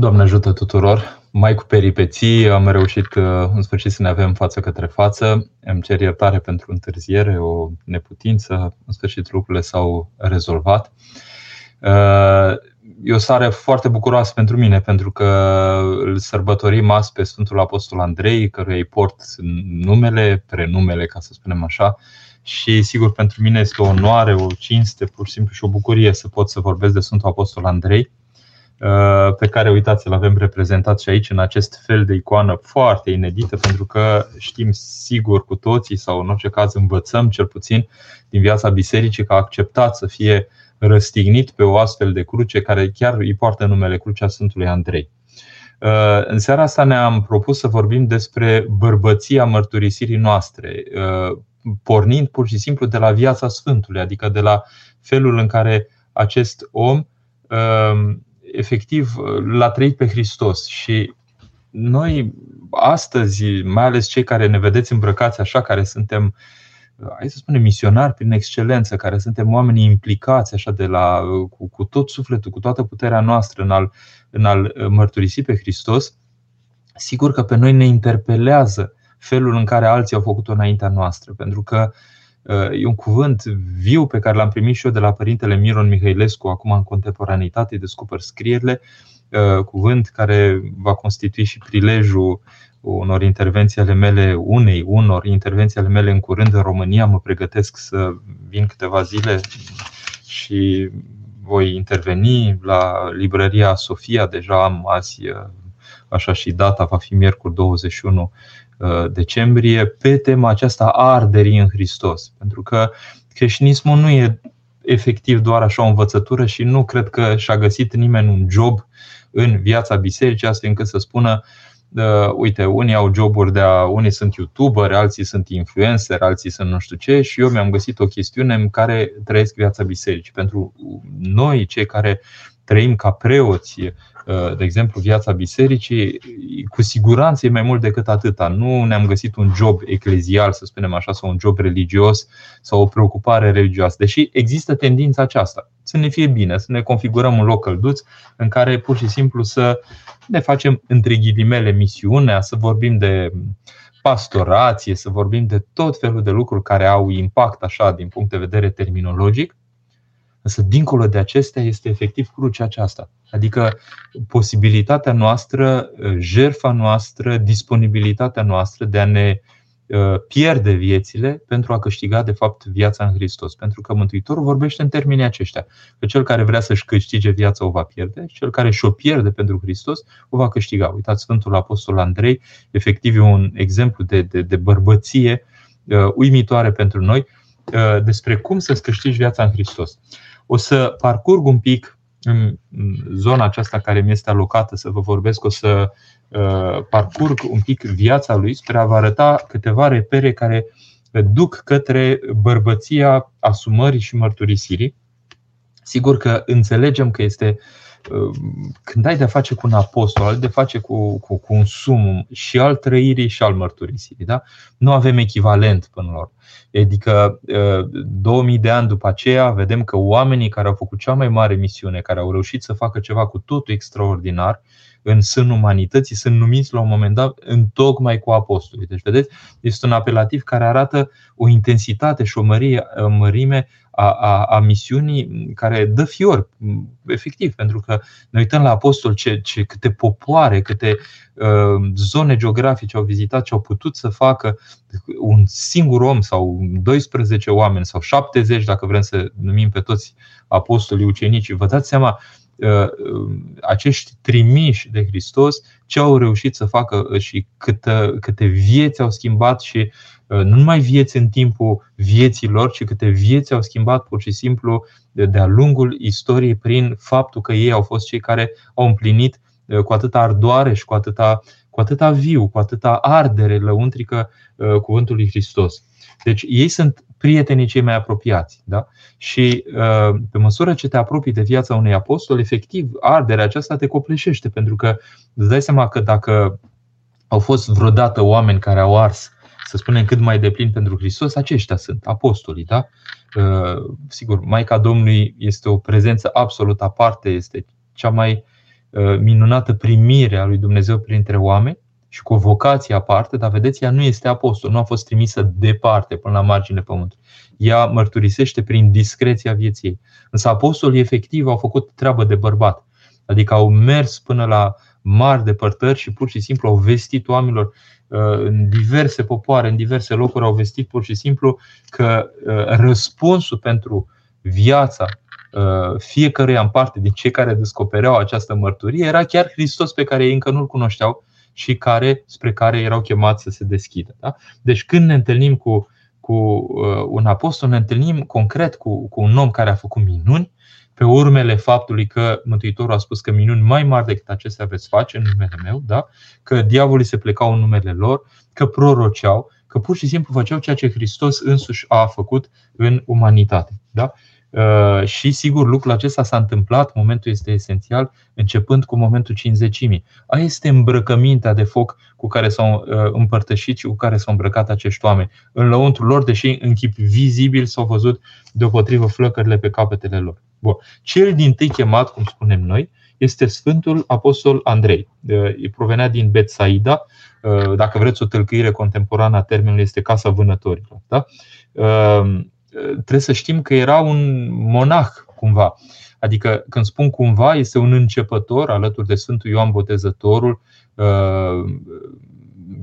Doamne ajută tuturor! Mai cu peripeții am reușit uh, în sfârșit să ne avem față către față. Îmi cer iertare pentru întârziere, o neputință. În sfârșit lucrurile s-au rezolvat. Uh, e o seară foarte bucuroasă pentru mine, pentru că îl sărbătorim azi pe Sfântul Apostol Andrei, căruia îi port numele, prenumele, ca să spunem așa, și sigur pentru mine este o onoare, o cinste, pur și simplu și o bucurie să pot să vorbesc de Sfântul Apostol Andrei Uh, pe care, uitați, îl avem reprezentat și aici în acest fel de icoană foarte inedită, pentru că știm sigur cu toții, sau în orice caz învățăm cel puțin din viața bisericii, că a acceptat să fie răstignit pe o astfel de cruce care chiar îi poartă numele Crucea Sfântului Andrei. Uh, în seara asta ne-am propus să vorbim despre bărbăția mărturisirii noastre, uh, pornind pur și simplu de la viața Sfântului, adică de la felul în care acest om efectiv l-a trăit pe Hristos și noi astăzi, mai ales cei care ne vedeți îmbrăcați așa, care suntem, hai să spunem, misionari prin excelență, care suntem oamenii implicați așa de la, cu, cu tot sufletul, cu toată puterea noastră în al, în al mărturisi pe Hristos, sigur că pe noi ne interpelează felul în care alții au făcut-o înaintea noastră, pentru că uh, E un cuvânt viu pe care l-am primit și eu de la părintele Miron Mihailescu, acum în contemporanitate, descoper scrierile, cuvânt care va constitui și prilejul unor intervenții ale mele, unei, unor intervenții ale mele în curând în România. Mă pregătesc să vin câteva zile și voi interveni la librăria Sofia. Deja am azi, așa și data, va fi miercuri 21 Uh, decembrie pe tema aceasta a arderii în Hristos. Pentru că creștinismul nu e efectiv doar așa o învățătură și nu cred că și-a găsit nimeni un job în viața bisericii astfel încât să spună Uh, uite, unii au joburi de a, unii sunt youtuber, alții sunt influencer, alții sunt nu știu ce și eu mi-am găsit o chestiune în care trăiesc viața bisericii. Pentru noi, cei care trăim ca preoți, uh, de exemplu, viața bisericii, cu siguranță e mai mult decât atâta. Nu ne-am găsit un job eclezial, să spunem așa, sau un job religios sau o preocupare religioasă. Deși există tendința aceasta. Să ne fie bine, să ne configurăm un loc călduț în care pur și simplu să ne facem între ghilimele misiunea, să vorbim de pastorație, să vorbim de tot felul de lucruri care au impact așa din punct de vedere terminologic Însă, dincolo de acestea, este efectiv crucea aceasta. Adică posibilitatea noastră, jerfa noastră, disponibilitatea noastră de a ne uh, pierde viețile pentru a câștiga, de fapt, viața în Hristos. Pentru că Mântuitorul vorbește în termenii aceștia. Că cel care vrea să-și câștige viața o va pierde, cel care și-o pierde pentru Hristos o va câștiga. Uitați, Sfântul Apostol Andrei, efectiv, e un exemplu de, de, de bărbăție uh, uimitoare pentru noi uh, despre cum să-ți câștigi viața în Hristos. O să parcurg un pic în zona aceasta care mi este alocată să vă vorbesc, o să uh, parcurg un pic viața lui spre a vă arăta câteva repere care duc către bărbăția asumării și mărturisirii. Sigur că înțelegem că este uh, când ai de-a face cu un apostol, ai de face cu, cu, cu un sumum și al trăirii și al mărturisirii. Da? Nu avem echivalent până la urmă. Adică 2000 de ani după aceea vedem că oamenii care au făcut cea mai mare misiune, care au reușit să facă ceva cu totul extraordinar în sânul umanității, sunt numiți la un moment dat în tocmai cu apostolii. Deci, vedeți, este un apelativ care arată o intensitate și o mărie, mărime a, a, a misiunii care dă fior, efectiv, pentru că ne uităm la apostol ce, ce, câte popoare, câte uh, zone geografice au vizitat, ce au putut să facă un singur om sau 12 oameni sau 70, dacă vrem să numim pe toți apostolii ucenicii. Vă dați seama uh, acești trimiși de Hristos ce au reușit să facă și câte, câte vieți au schimbat și Uh, nu numai vieți în timpul vieților, ci câte vieți au schimbat pur și simplu de-a lungul istoriei prin faptul că ei au fost cei care au împlinit uh, cu atâta ardoare și cu atâta, cu atâta viu, cu atâta ardere lăuntrică uh, cuvântul lui Hristos. Deci ei sunt prietenii cei mai apropiați. Da? Și pe măsură ce te apropii de viața unui apostol, efectiv, arderea aceasta te copleșește, pentru că îți dai seama că dacă au fost vreodată oameni care au ars să spunem, cât mai deplin pentru Hristos, aceștia sunt apostolii. Da? Uh, sigur, Maica Domnului este o prezență absolut aparte, este cea mai minunată primire a lui Dumnezeu printre oameni și cu o vocație aparte, dar vedeți, ea nu este apostol, nu a fost trimisă departe până la marginile pământului. Ea mărturisește prin discreția vieții. Însă apostolii efectiv au făcut treabă de bărbat. Adică au mers până la mari depărtări și pur și simplu au vestit oamenilor în diverse popoare, în diverse locuri, au vestit pur și simplu că răspunsul pentru viața fiecăruia în parte din cei care descopereau această mărturie era chiar Hristos pe care ei încă nu-L cunoșteau și care, spre care erau chemați să se deschidă. Da? Deci când ne întâlnim cu, cu uh, un apostol, ne întâlnim concret cu, cu un om care a făcut minuni, pe urmele faptului că Mântuitorul a spus că minuni mai mari decât acestea veți face în numele meu, da? că diavolii se plecau în numele lor, că proroceau, că pur și simplu făceau ceea ce Hristos însuși a făcut în umanitate. Da? Uh, și sigur, lucrul acesta s-a întâmplat, momentul este esențial, începând cu momentul cinzecimii. Aia este îmbrăcămintea de foc cu care s-au uh, împărtășit și cu care s-au îmbrăcat acești oameni. În lăuntru lor, deși în chip vizibil s-au văzut deopotrivă flăcările pe capetele lor. Bun. Cel din tâi chemat, cum spunem noi, este Sfântul Apostol Andrei. Uh, provenea din Betsaida, dacă vreți o tâlcăire contemporană a termenului, este Casa Vânătorilor. Da? Trebuie să știm că era un monah cumva. Adică când spun cumva, este un începător alături de Sfântul Ioan Botezătorul uh,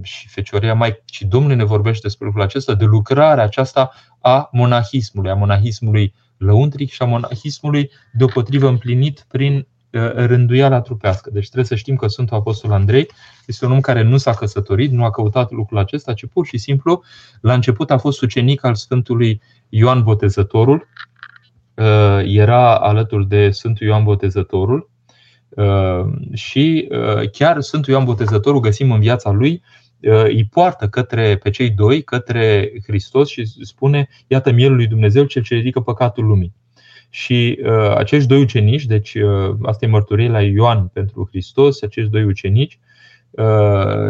și Fecioria mai și Domnul ne vorbește despre lucrul acesta, de lucrarea aceasta a monahismului, a monahismului lăuntric și a monahismului deopotrivă împlinit prin Uh, rânduiala trupească. Deci trebuie să știm că Sfântul Apostol Andrei este un om care nu s-a căsătorit, nu a căutat lucrul acesta, ci pur și simplu, la început a fost ucenic al Sfântului Ioan Botezătorul, uh, era alături de Sfântul Ioan Botezătorul uh, și chiar Sfântul Ioan Botezătorul găsim în viața lui îi poartă către, pe cei doi către Hristos și spune, iată mielul lui Dumnezeu cel ce ridică păcatul lumii. Și uh, acești doi ucenici, deci uh, asta e mărturie la Ioan pentru Hristos, acești doi ucenici uh,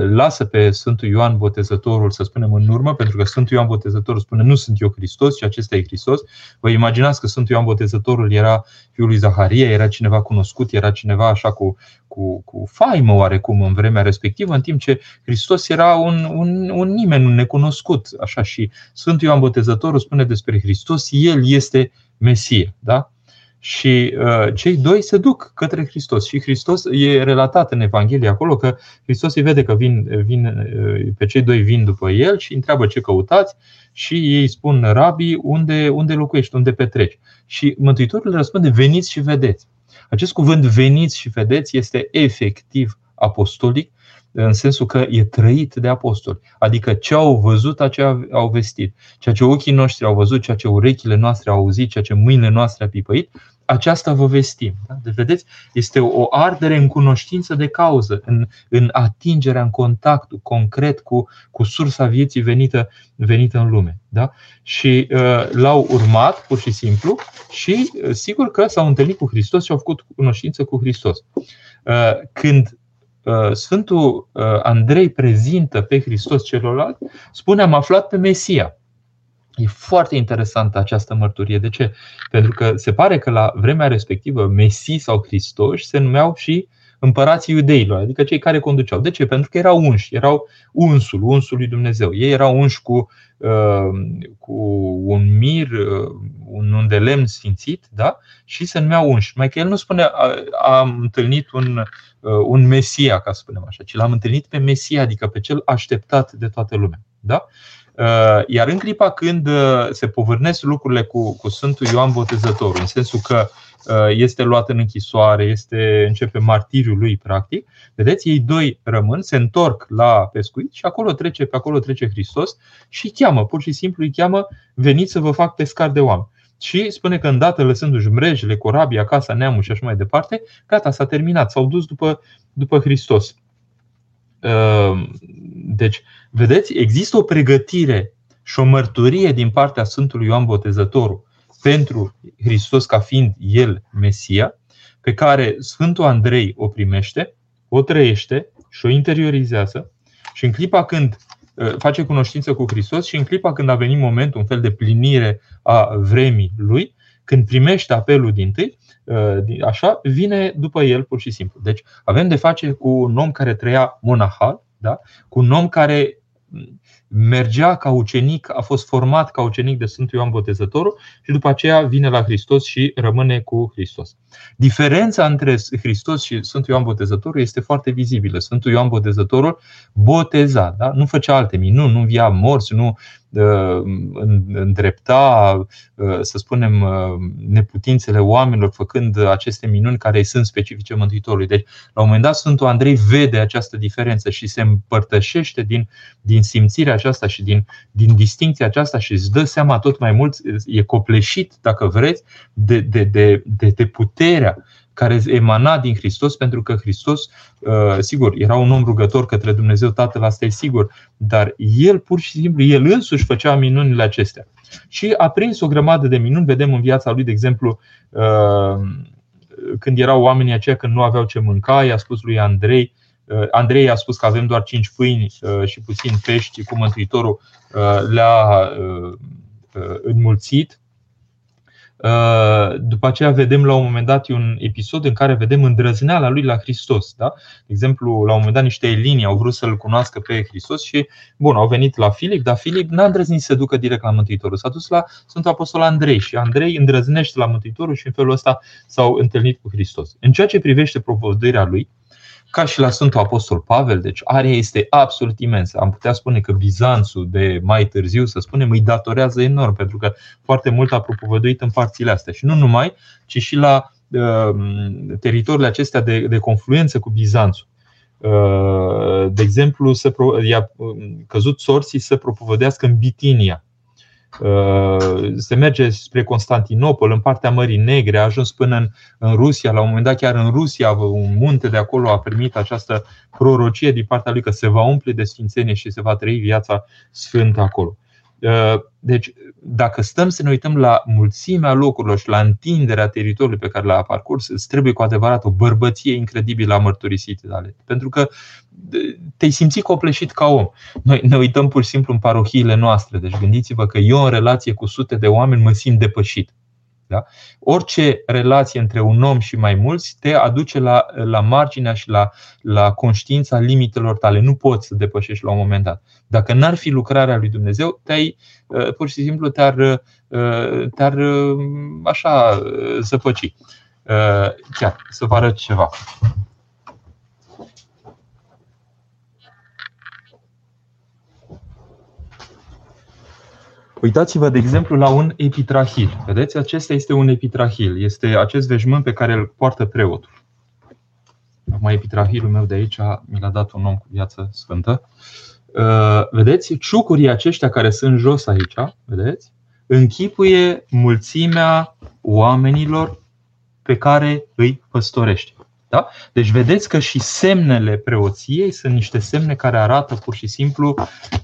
lasă pe Sfântul Ioan Botezătorul, să spunem în urmă, pentru că Sfântul Ioan Botezătorul spune nu sunt eu Hristos, ci acesta e Hristos. Vă imaginați că Sfântul Ioan Botezătorul era fiul lui Zaharia, era cineva cunoscut, era cineva așa cu, cu, cu faimă oarecum în vremea respectivă, în timp ce Hristos era un, un, un nimeni, un necunoscut. Așa și Sfântul Ioan Botezătorul spune despre Hristos, El este Mesie. Da? Și uh, cei doi se duc către Hristos. Și Hristos e relatat în Evanghelie acolo că Hristos îi vede că vin, vin, uh, pe cei doi vin după el și întreabă ce căutați și ei spun rabii unde, unde locuiești, unde petreci. Și Mântuitorul răspunde veniți și vedeți. Acest cuvânt veniți și vedeți este efectiv apostolic în sensul că e trăit de apostoli. Adică ce au văzut, aceea au vestit. Ceea ce ochii noștri au văzut, ceea ce urechile noastre au auzit, ceea ce mâinile noastre a pipăit, aceasta vă vestim. Da? Deci, vedeți, este o ardere în cunoștință de cauză, în, în atingerea, în contactul concret cu, cu sursa vieții venită, venită în lume. Da? Și uh, l-au urmat, pur și simplu, și uh, sigur că s-au întâlnit cu Hristos și au făcut cunoștință cu Hristos. Uh, când Uh, Sfântul uh, Andrei prezintă pe Hristos celorlalți, spune am aflat pe Mesia. E foarte interesantă această mărturie. De ce? Pentru că se pare că la vremea respectivă Mesii sau Hristos se numeau și împărații iudeilor, adică cei care conduceau. De ce? Pentru că erau unși, erau unsul, unsul lui Dumnezeu. Ei erau unși cu, uh, cu un mir, uh, un, un de lemn sfințit, da? și se numeau unși. Mai că el nu spune am întâlnit un, uh, un Mesia, ca să spunem așa, ci l-am întâlnit pe Mesia, adică pe cel așteptat de toată lumea. Da? Iar în clipa când se povârnesc lucrurile cu, cu Sfântul Ioan Botezătorul, în sensul că Uh, este luat în închisoare, este, începe martiriul lui practic. Vedeți, ei doi rămân, se întorc la pescuit și acolo trece, pe acolo trece Hristos și îi cheamă, pur și simplu îi cheamă, veniți să vă fac pescar de oameni. Și spune că îndată lăsându-și mrejele, corabia, casa, neamul și așa mai departe, gata, s-a terminat, s-au dus după, după Hristos. Uh, deci, vedeți, există o pregătire și o mărturie din partea Sfântului Ioan Botezătorul pentru Hristos ca fiind El Mesia, pe care Sfântul Andrei o primește, o trăiește și o interiorizează. Și în clipa când uh, face cunoștință cu Hristos și în clipa când a venit momentul, un fel de plinire a vremii lui, când primește apelul din tâi, așa, vine după el pur și simplu. Deci avem de face cu un om care trăia monahal, da? cu un om care mergea ca ucenic, a fost format ca ucenic de Sfântul Ioan Botezătorul și după aceea vine la Hristos și rămâne cu Hristos. Diferența între Hristos și Sfântul Ioan Botezătorul este foarte vizibilă. Sfântul Ioan Botezătorul boteza, da? nu făcea alte minuni, nu via morți, nu îndrepta, să spunem, neputințele oamenilor făcând aceste minuni care sunt specifice Mântuitorului. Deci, la un moment dat, Sfântul Andrei vede această diferență și se împărtășește din, din simțirea aceasta și din, din distinția aceasta și îți dă seama tot mai mult, e copleșit, dacă vreți, de, de, de, de, de puterea care emana din Hristos, pentru că Hristos, uh, sigur, era un om rugător către Dumnezeu Tatăl, asta e sigur, dar el pur și simplu, el însuși făcea minunile acestea. Și a prins o grămadă de minuni, vedem în viața lui, de exemplu, uh, când erau oamenii aceia când nu aveau ce mânca, i-a spus lui Andrei, uh, Andrei a spus că avem doar cinci pâini și puțin pești, cum Mântuitorul le-a înmulțit Uh, după aceea vedem la un moment dat un episod în care vedem îndrăzneala lui la Hristos. Da? De exemplu, la un moment dat niște elini au vrut să-L cunoască pe Hristos și bun, au venit la Filip, dar Filip n-a îndrăznit să se ducă direct la Mântuitorul. S-a dus la Sfântul Apostol Andrei și Andrei îndrăznește la Mântuitorul și în felul ăsta s-au întâlnit cu Hristos. În ceea ce privește propovăduirea lui, ca și la Sfântul Apostol Pavel, deci aria este absolut imensă. Am putea spune că Bizanțul de mai târziu, să spunem, îi datorează enorm, pentru că foarte mult a propovăduit în părțile astea. Și nu numai, ci și la uh, teritoriile acestea de, de confluență cu Bizanțul. Uh, de exemplu, i-a căzut sorții să propovădească în Bitinia Uh, se merge spre Constantinopol, în partea Mării Negre, a ajuns până în, în Rusia. La un moment dat, chiar în Rusia, un munte de acolo a primit această prorocie din partea lui că se va umple de sfințenie și se va trăi viața sfântă acolo. Uh, deci, dacă stăm să ne uităm la mulțimea locurilor și la întinderea teritoriului pe care l-a parcurs, îți trebuie cu adevărat o bărbăție incredibilă a mărturisite tale. Pentru că te-ai simțit copleșit ca om. Noi ne uităm pur și simplu în parohiile noastre. Deci gândiți-vă că eu în relație cu sute de oameni mă simt depășit. Da? Orice relație între un om și mai mulți te aduce la, la marginea și la, la conștiința limitelor tale. Nu poți să depășești la un moment dat. Dacă n-ar fi lucrarea lui Dumnezeu, te-ai, uh, pur și simplu te-ar, uh, te-ar uh, așa zăpăci. Chiar, să vă arăt ceva. Uitați-vă, de exemplu, la un epitrahil. Vedeți, acesta este un epitrahil. Este acest veșmânt pe care îl poartă preotul. Acum, epitrahilul meu de aici mi l-a dat un om cu viață sfântă. Uh, vedeți, ciucurii aceștia care sunt jos aici, vedeți, închipuie mulțimea oamenilor pe care îi păstorește. Da? Deci vedeți că și semnele preoției sunt niște semne care arată pur și simplu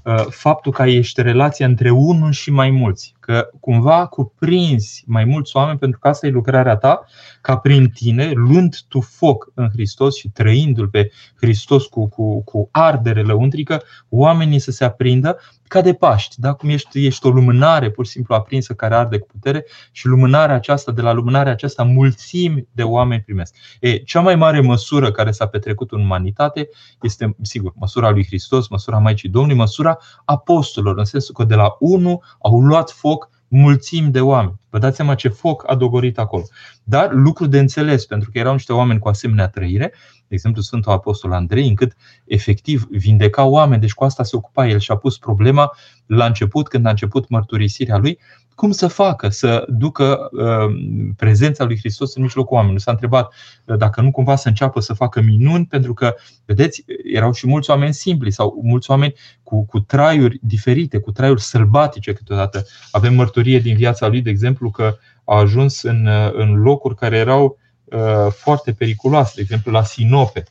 uh, faptul că ești relația între unul și mai mulți. Că cumva cuprinzi mai mulți oameni pentru că asta e lucrarea ta, ca prin tine, luând tu foc în Hristos și trăindu-L pe Hristos cu, cu, cu ardere lăuntrică, oamenii să se aprindă ca de Paști, da? cum ești, ești o lumânare pur și simplu aprinsă care arde cu putere și lumânarea aceasta, de la lumânarea aceasta, mulțimi de oameni primesc. E, cea mai mare măsură care s-a petrecut în umanitate este, sigur, măsura lui Hristos, măsura Maicii Domnului, măsura apostolilor, în sensul că de la unul au luat foc mulțimi de oameni. Vă dați seama ce foc a dogorit acolo. Dar lucru de înțeles, pentru că erau niște oameni cu asemenea trăire, de exemplu Sfântul Apostol Andrei, încât efectiv vindeca oameni, deci cu asta se ocupa el și a pus problema la început, când a început mărturisirea lui, cum să facă să ducă uh, prezența lui Hristos în mijlocul oamenilor. S-a întrebat uh, dacă nu cumva să înceapă să facă minuni, pentru că, vedeți, erau și mulți oameni simpli sau mulți oameni cu, cu traiuri diferite, cu traiuri sălbatice câteodată. Avem mărturie din viața lui, de exemplu, că a ajuns în, uh, în locuri care erau uh, foarte periculoase, de exemplu la Sinope.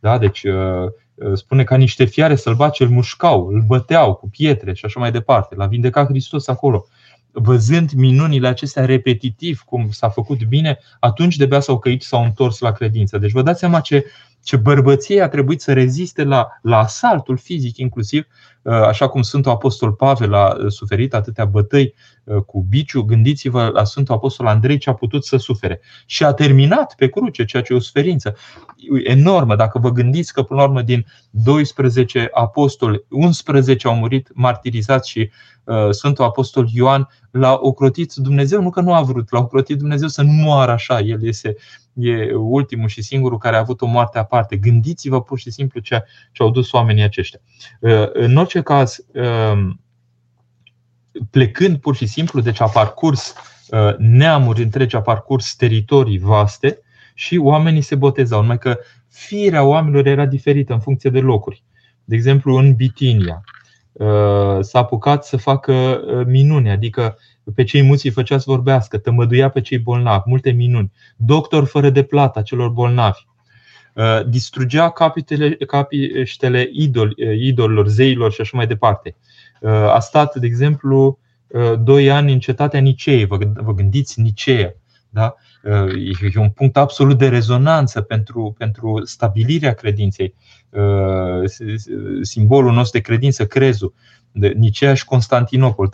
Da? Deci uh, spune ca niște fiare sălbace îl mușcau, îl băteau cu pietre și așa mai departe. L-a vindecat Hristos acolo văzând minunile acestea repetitiv, cum s-a făcut bine, atunci de s-au căit, s-au întors la credință. Deci vă dați seama ce, ce bărbăție a trebuit să reziste la, la asaltul fizic, inclusiv, așa cum Sfântul Apostol Pavel a suferit atâtea bătăi cu biciu, gândiți-vă la Sfântul Apostol Andrei ce a putut să sufere. Și a terminat pe cruce, ceea ce e o suferință enormă. Dacă vă gândiți că, până la urmă, din 12 apostoli, 11 au murit martirizați și uh, Sfântul Apostol Ioan l-a ocrotit Dumnezeu, nu că nu a vrut, l-a ocrotit Dumnezeu să nu moară așa. El este e ultimul și singurul care a avut o moarte aparte. Gândiți-vă pur și simplu ce, ce au dus oamenii aceștia. Uh, în orice caz, uh, plecând pur și simplu, deci a parcurs uh, neamuri întregi, a parcurs teritorii vaste și oamenii se botezau. Numai că firea oamenilor era diferită în funcție de locuri. De exemplu, în Bitinia s-a apucat să facă minuni, adică pe cei muți îi făcea să vorbească, tămăduia pe cei bolnavi, multe minuni, doctor fără de plată a celor bolnavi, uh, distrugea capitele, capiștele idol, uh, idolilor, zeilor și așa mai departe. Uh, a stat, de exemplu, doi ani în cetatea Nicee, vă gândiți Nicea, da? E un punct absolut de rezonanță pentru, pentru stabilirea credinței. Simbolul nostru de credință, crezul de Nicea și Constantinopol, 325-381.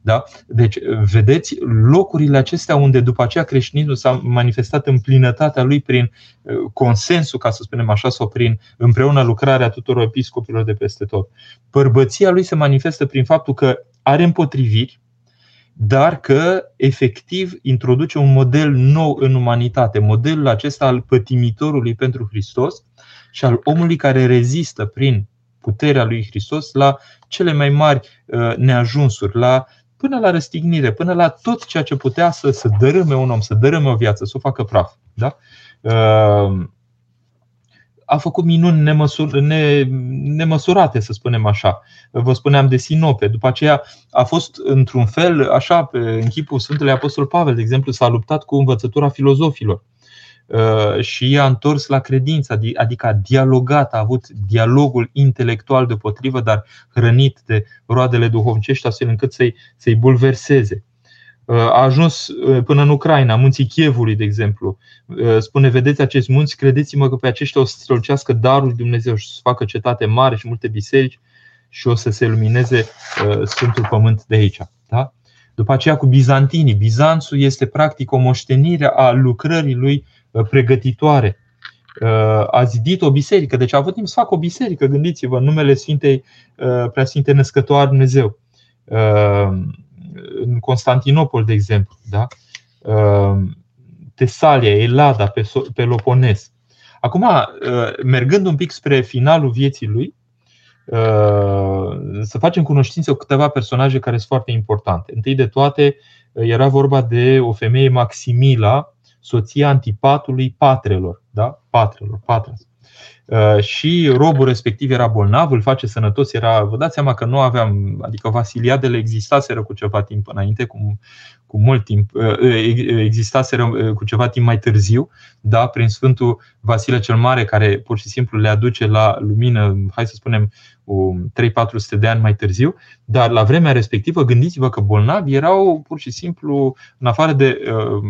Da? Deci, vedeți locurile acestea unde după aceea creștinismul s-a manifestat în plinătatea lui prin uh, consensul, ca să spunem așa, sau prin împreună lucrarea tuturor episcopilor de peste tot. Părbăția lui se manifestă prin faptul că are împotriviri, dar că efectiv introduce un model nou în umanitate, modelul acesta al pătimitorului pentru Hristos, și al omului care rezistă prin puterea lui Hristos la cele mai mari uh, neajunsuri, la, până la răstignire, până la tot ceea ce putea să, să dărâme un om, să dărâme o viață, să o facă praf. Da? Uh, a făcut minuni nemăsur, ne, nemăsurate, să spunem așa. Vă spuneam de sinope. După aceea a fost, într-un fel, așa, pe, în chipul Sfântului Apostol Pavel, de exemplu, s-a luptat cu învățătura filozofilor. Uh, și i-a întors la credință, adică a dialogat, a avut dialogul intelectual deopotrivă, dar hrănit de roadele duhovnicești, astfel încât să-i, să-i bulverseze. Uh, a ajuns uh, până în Ucraina, munții Chievului, de exemplu. Spune, vedeți acești munți, credeți-mă că pe aceștia o să strălucească darul Dumnezeu și să facă cetate mare și multe biserici și o să se lumineze Sfântul Pământ de aici. Da? După aceea cu bizantinii. Bizanțul este practic o moștenire a lucrării lui Uh, pregătitoare. Uh, a zidit o biserică, deci a avut timp să facă o biserică, gândiți-vă, în numele Sfintei uh, Preasfinte Născătoare Dumnezeu. În Constantinopol, de exemplu, da? Tesalia, Elada, Pelopones. Acum, mergând un pic spre finalul vieții lui, să facem cunoștință cu câteva personaje care sunt foarte importante. Întâi de toate, era vorba de o femeie Maximila, soția antipatului patrelor, da? patrelor, patras. Uh, și robul respectiv era bolnav, îl face sănătos, era, vă dați seama că nu aveam, adică Vasiliadele existaseră cu ceva timp înainte, cu, cu mult timp, uh, existaseră uh, cu ceva timp mai târziu, da, prin Sfântul Vasile cel Mare, care pur și simplu le aduce la lumină, hai să spunem, 3-400 de ani mai târziu, dar la vremea respectivă gândiți-vă că bolnavi erau pur și simplu, în afară de uh,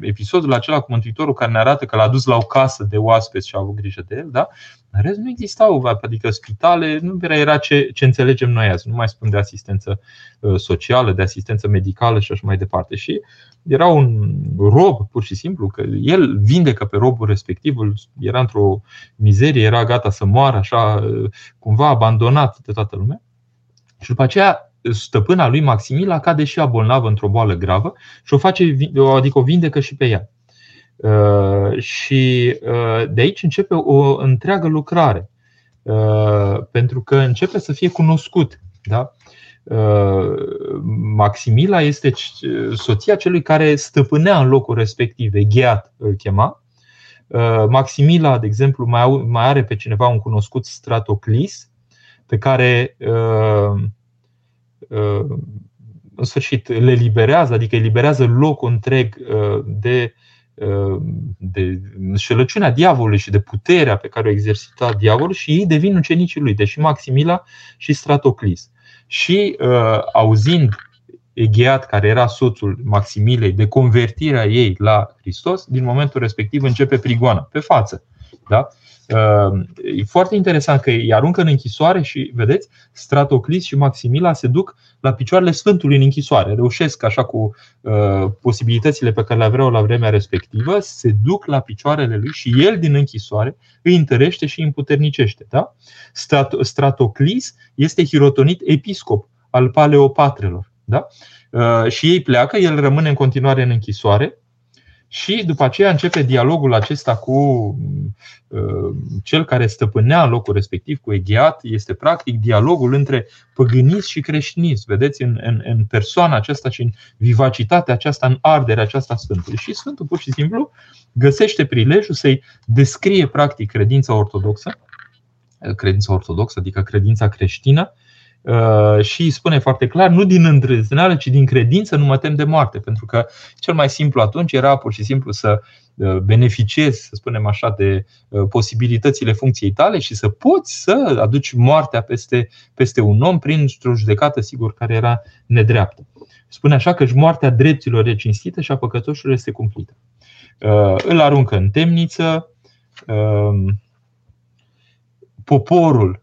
episodul acela cu Mântuitorul care ne arată că l-a dus la o casă de oaspeți și a avut grijă de el, da? În rest nu existau, adică spitale, nu era, era ce, ce înțelegem noi azi, nu mai spun de asistență uh, socială, de asistență medicală și așa mai departe. Și era un rob, pur și simplu, că el vindecă pe robul respectiv, era într-o mizerie, era gata să moară, așa, cumva abandonat de toată lumea. Și după aceea, stăpâna lui Maximila cade și ea bolnavă într-o boală gravă și o face, adică o vindecă și pe ea. Uh, și uh, de aici începe o întreagă lucrare, uh, pentru că începe să fie cunoscut. Da? Maximila este soția celui care stăpânea în locul respectiv, Egheat îl chema. Maximila, de exemplu, mai are pe cineva un cunoscut Stratoclis, pe care în sfârșit le liberează, adică eliberează locul întreg de de înșelăciunea diavolului și de puterea pe care o exercita diavolul și ei devin ucenicii lui, deși Maximila și Stratoclis. Și uh, auzind Egheat, care era soțul Maximilei, de convertirea ei la Hristos, din momentul respectiv începe prigoana, pe față. Da? Uh, e foarte interesant că îi aruncă în închisoare și, vedeți, Stratoclis și Maximila se duc la picioarele Sfântului în închisoare. Reușesc, așa cu uh, posibilitățile pe care le aveau la vremea respectivă, se duc la picioarele lui și el din închisoare îi întărește și îi împuternicește. Da? Stratoclis este hirotonit episcop al paleopatrelor. Da? Uh, și ei pleacă, el rămâne în continuare în închisoare și după aceea începe dialogul acesta cu uh, cel care stăpânea locul respectiv, cu Egheat. Este practic dialogul între păgânism și creștinism. Vedeți, în, în, în persoana aceasta și în vivacitatea aceasta, în arderea aceasta Sfântului. Și Sfântul pur și simplu găsește prilejul să-i descrie practic credința ortodoxă, credința ortodoxă, adică credința creștină, Uh, și spune foarte clar, nu din îndrăzneală, ci din credință nu mă tem de moarte, pentru că cel mai simplu atunci era pur și simplu să uh, beneficiezi, să spunem așa, de uh, posibilitățile funcției tale și să poți să aduci moartea peste, peste un om prin o judecată, sigur, care era nedreaptă. Spune așa că moartea dreptilor e cinstită și a păcătoșilor este cumplită. Îl aruncă în temniță, poporul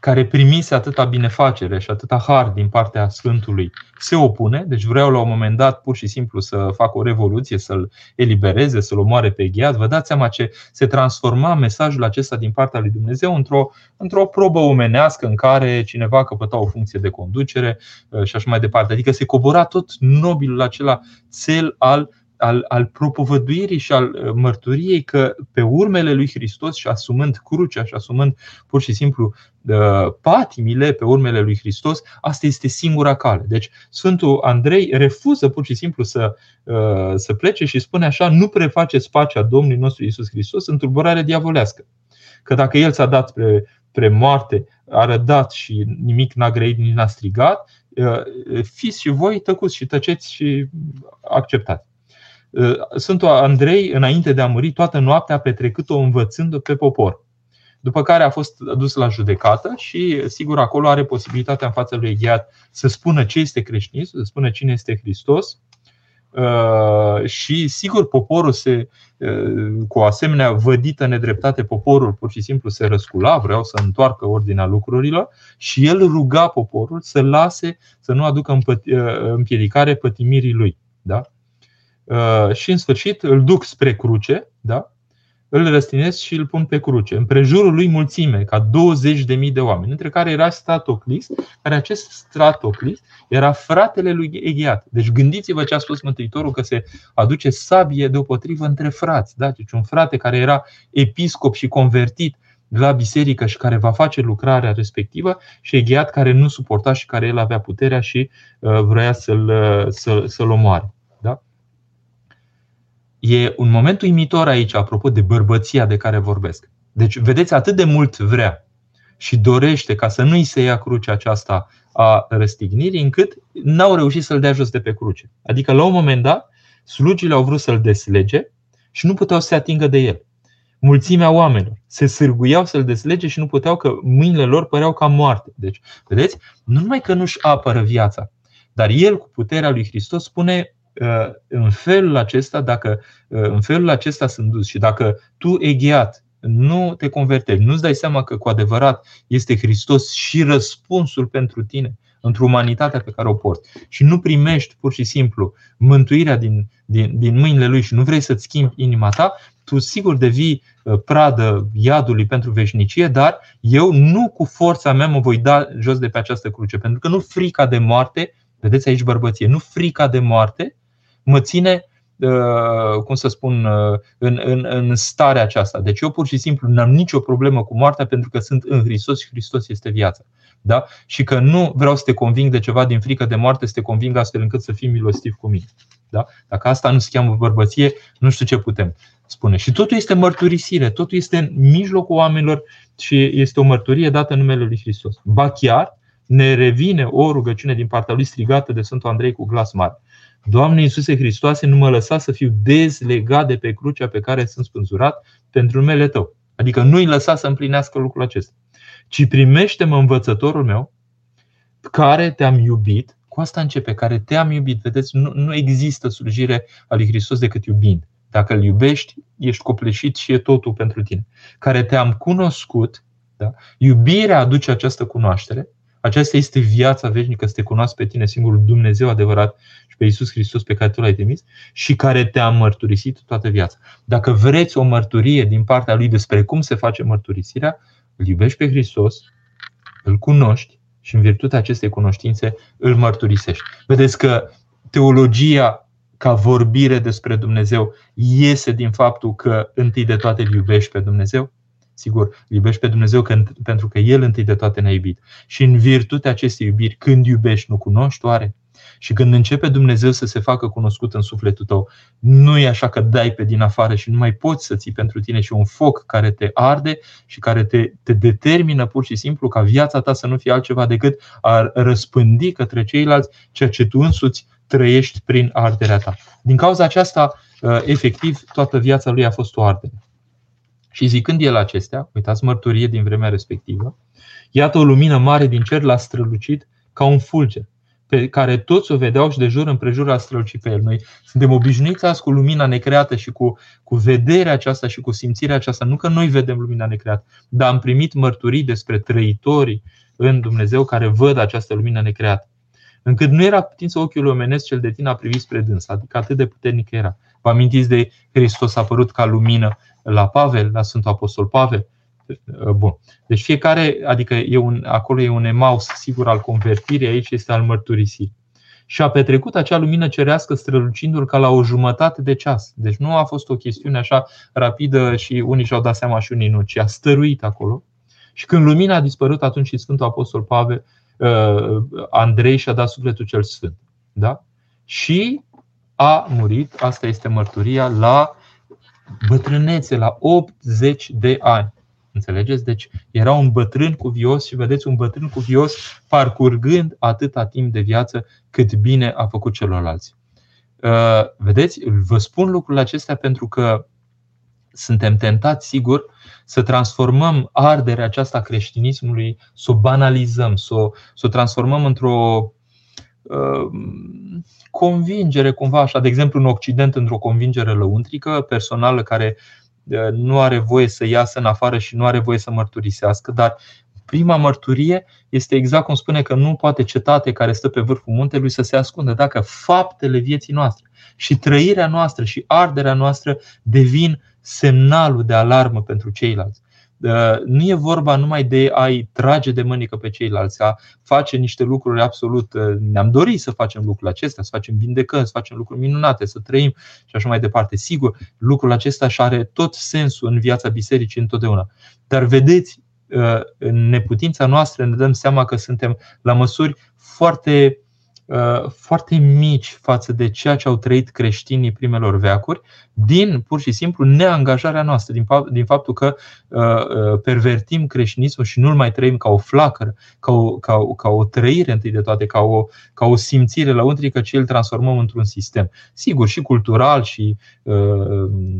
care primise atâta binefacere și atâta har din partea Sfântului, se opune, deci vreau la un moment dat pur și simplu să facă o revoluție, să-l elibereze, să-l omoare pe gheaz. Vă dați seama ce se transforma mesajul acesta din partea lui Dumnezeu într-o, într-o probă omenească în care cineva căpăta o funcție de conducere uh, și așa mai departe. Adică se cobora tot nobilul acela cel al al, al propovăduirii și al uh, mărturiei că pe urmele lui Hristos și asumând crucea și asumând pur și simplu uh, patimile pe urmele lui Hristos, asta este singura cale. Deci Sfântul Andrei refuză pur și simplu să, uh, să plece și spune așa, nu prefaceți pacea Domnului nostru Isus Hristos în tulburare diavolească. Că dacă El s-a dat spre, spre moarte, a rădat și nimic n-a grăit, nici n-a strigat, fiți și voi tăcuți și tăceți și acceptați. Uh, Sfântul Andrei, înainte de a muri, toată noaptea a petrecut-o învățând pe popor. După care a fost dus la judecată și, sigur, acolo are posibilitatea în fața lui Egheat să spună ce este creștinism, să spună cine este Hristos. Uh, și, sigur, poporul se, uh, cu o asemenea vădită nedreptate, poporul pur și simplu se răscula, vreau să întoarcă ordinea lucrurilor și el ruga poporul să lase, să nu aducă împiedicare pătimirii lui. Da? Uh, și în sfârșit îl duc spre cruce, da? îl răstinesc și îl pun pe cruce. În prejurul lui mulțime, ca 20.000 de oameni, între care era Stratoclis, care acest Stratoclis era fratele lui Eghiat. Deci gândiți-vă ce a spus Mântuitorul că se aduce sabie deopotrivă între frați. Da? Deci un frate care era episcop și convertit la biserică și care va face lucrarea respectivă și Eghiat care nu suporta și care el avea puterea și uh, vrea să-l, uh, să, să-l omoare. E un moment uimitor aici, apropo de bărbăția de care vorbesc. Deci, vedeți, atât de mult vrea și dorește ca să nu-i se ia crucea aceasta a răstignirii, încât n-au reușit să-l dea jos de pe cruce. Adică, la un moment dat, slugile au vrut să-l deslege și nu puteau să se atingă de el. Mulțimea oamenilor se sârguiau să-l deslege și nu puteau că mâinile lor păreau ca moarte. Deci, vedeți, nu numai că nu-și apără viața, dar el, cu puterea lui Hristos, spune Uh, în felul acesta, dacă uh, în felul acesta sunt dus și dacă tu, egheat, nu te convertești, nu-ți dai seama că cu adevărat este Hristos și răspunsul pentru tine într-o umanitatea pe care o porți și nu primești pur și simplu mântuirea din, din, din mâinile Lui și nu vrei să-ți schimbi inima ta, tu sigur devii uh, pradă iadului pentru veșnicie, dar eu nu cu forța mea mă voi da jos de pe această cruce, pentru că nu frica de moarte, vedeți aici bărbăție, nu frica de moarte mă ține, uh, cum să spun, uh, în, în, în starea aceasta. Deci eu pur și simplu nu am nicio problemă cu moartea pentru că sunt în Hristos și Hristos este viața. Da? Și că nu vreau să te conving de ceva din frică de moarte, să te conving astfel încât să fii milostiv cu mine. Da? Dacă asta nu se cheamă bărbăție, nu știu ce putem spune. Și totul este mărturisire, totul este în mijlocul oamenilor și este o mărturie dată în numele Lui Hristos. Ba chiar ne revine o rugăciune din partea lui strigată de Sfântul Andrei cu glas mare. Doamne Iisuse Hristoase, nu mă lăsa să fiu dezlegat de pe crucea pe care sunt spânzurat pentru numele Tău. Adică nu-i lăsa să împlinească lucrul acesta. Ci primește-mă învățătorul meu, care te-am iubit cu Cu asta începe, care te-am iubit. Vedeți, nu, nu există slujire a lui Hristos decât iubind. Dacă îl iubești, ești copleșit și e totul pentru tine. Care te-am cunoscut, da? iubirea aduce această cunoaștere, aceasta este viața veșnică, să te cunoască pe tine singurul Dumnezeu adevărat și pe Iisus Hristos pe care tu l-ai trimis și care te-a mărturisit toată viața. Dacă vreți o mărturie din partea Lui despre cum se face mărturisirea, îl iubești pe Hristos, îl cunoști și în virtutea acestei cunoștințe îl mărturisești. Vedeți că teologia ca vorbire despre Dumnezeu iese din faptul că întâi de toate îl iubești pe Dumnezeu? Sigur, îl iubești pe Dumnezeu pentru că El întâi de toate ne-a iubit. Și în virtutea acestei iubiri, când iubești, nu cunoști oare? Și când începe Dumnezeu să se facă cunoscut în sufletul tău, nu e așa că dai pe din afară și nu mai poți să ții pentru tine și un foc care te arde și care te, te determină pur și simplu ca viața ta să nu fie altceva decât a răspândi către ceilalți ceea ce tu însuți trăiești prin arderea ta. Din cauza aceasta, uh, efectiv, toată viața lui a fost o ardere. Și zicând el acestea, uitați mărturie din vremea respectivă, iată o lumină mare din cer l-a strălucit ca un fulger, pe care toți o vedeau și de jur împrejur a strălucit pe el. Noi suntem obișnuiți azi cu lumina necreată și cu, cu vederea aceasta și cu simțirea aceasta. Nu că noi vedem lumina necreată, dar am primit mărturii despre trăitorii în Dumnezeu care văd această lumină necreată încât nu era putință ochiul omenesc cel de tine a privit spre dâns, adică atât de puternic era. Vă amintiți de Hristos a apărut ca lumină la Pavel, la Sfântul Apostol Pavel? Bun. Deci fiecare, adică e un, acolo e un emaus sigur al convertirii, aici este al mărturisirii. Și a petrecut acea lumină cerească strălucindu-l ca la o jumătate de ceas. Deci nu a fost o chestiune așa rapidă și unii și-au dat seama și unii nu, ci a stăruit acolo. Și când lumina a dispărut, atunci și Sfântul Apostol Pavel Uh, Andrei și-a dat sufletul cel sfânt. Da? Și a murit, asta este mărturia, la bătrânețe, la 80 de ani. Înțelegeți? Deci era un bătrân cuvios și vedeți un bătrân cuvios parcurgând atâta timp de viață cât bine a făcut celorlalți. Uh, vedeți? Vă spun lucrurile acestea pentru că suntem tentați, sigur, să transformăm arderea aceasta creștinismului, să o banalizăm, să o, să o transformăm într-o uh, convingere cumva așa, de exemplu în Occident într-o convingere lăuntrică, personală care uh, nu are voie să iasă în afară și nu are voie să mărturisească, dar prima mărturie este exact cum spune că nu poate cetate care stă pe vârful muntelui să se ascundă. Dacă faptele vieții noastre și trăirea noastră și arderea noastră devin semnalul de alarmă pentru ceilalți. Uh, nu e vorba numai de a-i trage de mânică pe ceilalți, a face niște lucruri absolut. Uh, ne-am dorit să facem lucrurile acestea, să facem vindecări, să facem lucruri minunate, să trăim și așa mai departe. Sigur, lucrul acesta și are tot sensul în viața bisericii întotdeauna. Dar vedeți, uh, în neputința noastră ne dăm seama că suntem la măsuri foarte Uh, foarte mici față de ceea ce au trăit creștinii primelor veacuri, din pur și simplu neangajarea noastră, din faptul că uh, uh, pervertim creștinismul și nu-l mai trăim ca o flacără, ca o, ca o, ca o trăire întâi de toate, ca o, ca o simțire lăuntrică, ci îl transformăm într-un sistem. Sigur, și cultural, și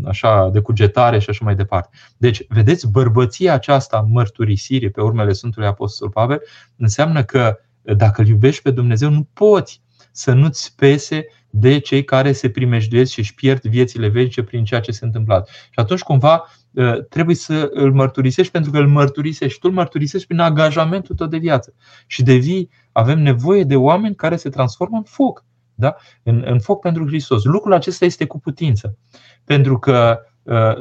așa de cugetare și așa mai departe. Deci, vedeți, bărbăția aceasta mărturisirii pe urmele Sfântului Apostol Pavel înseamnă că dacă îl iubești pe Dumnezeu, nu poți să nu-ți pese de cei care se primejduiesc și își pierd viețile veșnice prin ceea ce se întâmplă. Și atunci, cumva, ă, trebuie să îl mărturisești pentru că îl mărturisești. Tu îl mărturisești prin angajamentul tău de viață. Și devii, avem nevoie de oameni care se transformă în foc. Da? În, în foc pentru Hristos. Lucrul acesta este cu putință. Pentru că Uh,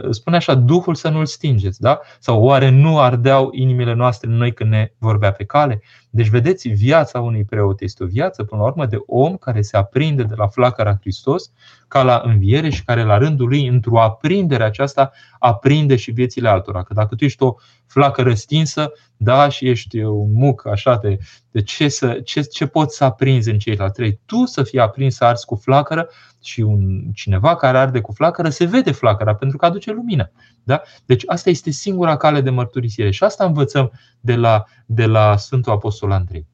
spune așa, Duhul să nu-l stingeți, da? Sau oare nu ardeau inimile noastre noi când ne vorbea pe cale? Deci, vedeți, viața unui preot este o viață, până la urmă, de om care se aprinde de la flacăra Hristos ca la înviere și care, la rândul lui, într-o aprindere aceasta, aprinde și viețile altora. Că dacă tu ești o flacără stinsă, da, și ești un muc, așa, de, de ce, să, ce, ce poți să aprinzi în ceilalți trei? Tu să fii aprins să arzi cu flacără și un, cineva care arde cu flacără se vede flacăra pentru că aduce lumină. Da? Deci asta este singura cale de mărturisire și asta învățăm de la, de la Sfântul Apostol Andrei.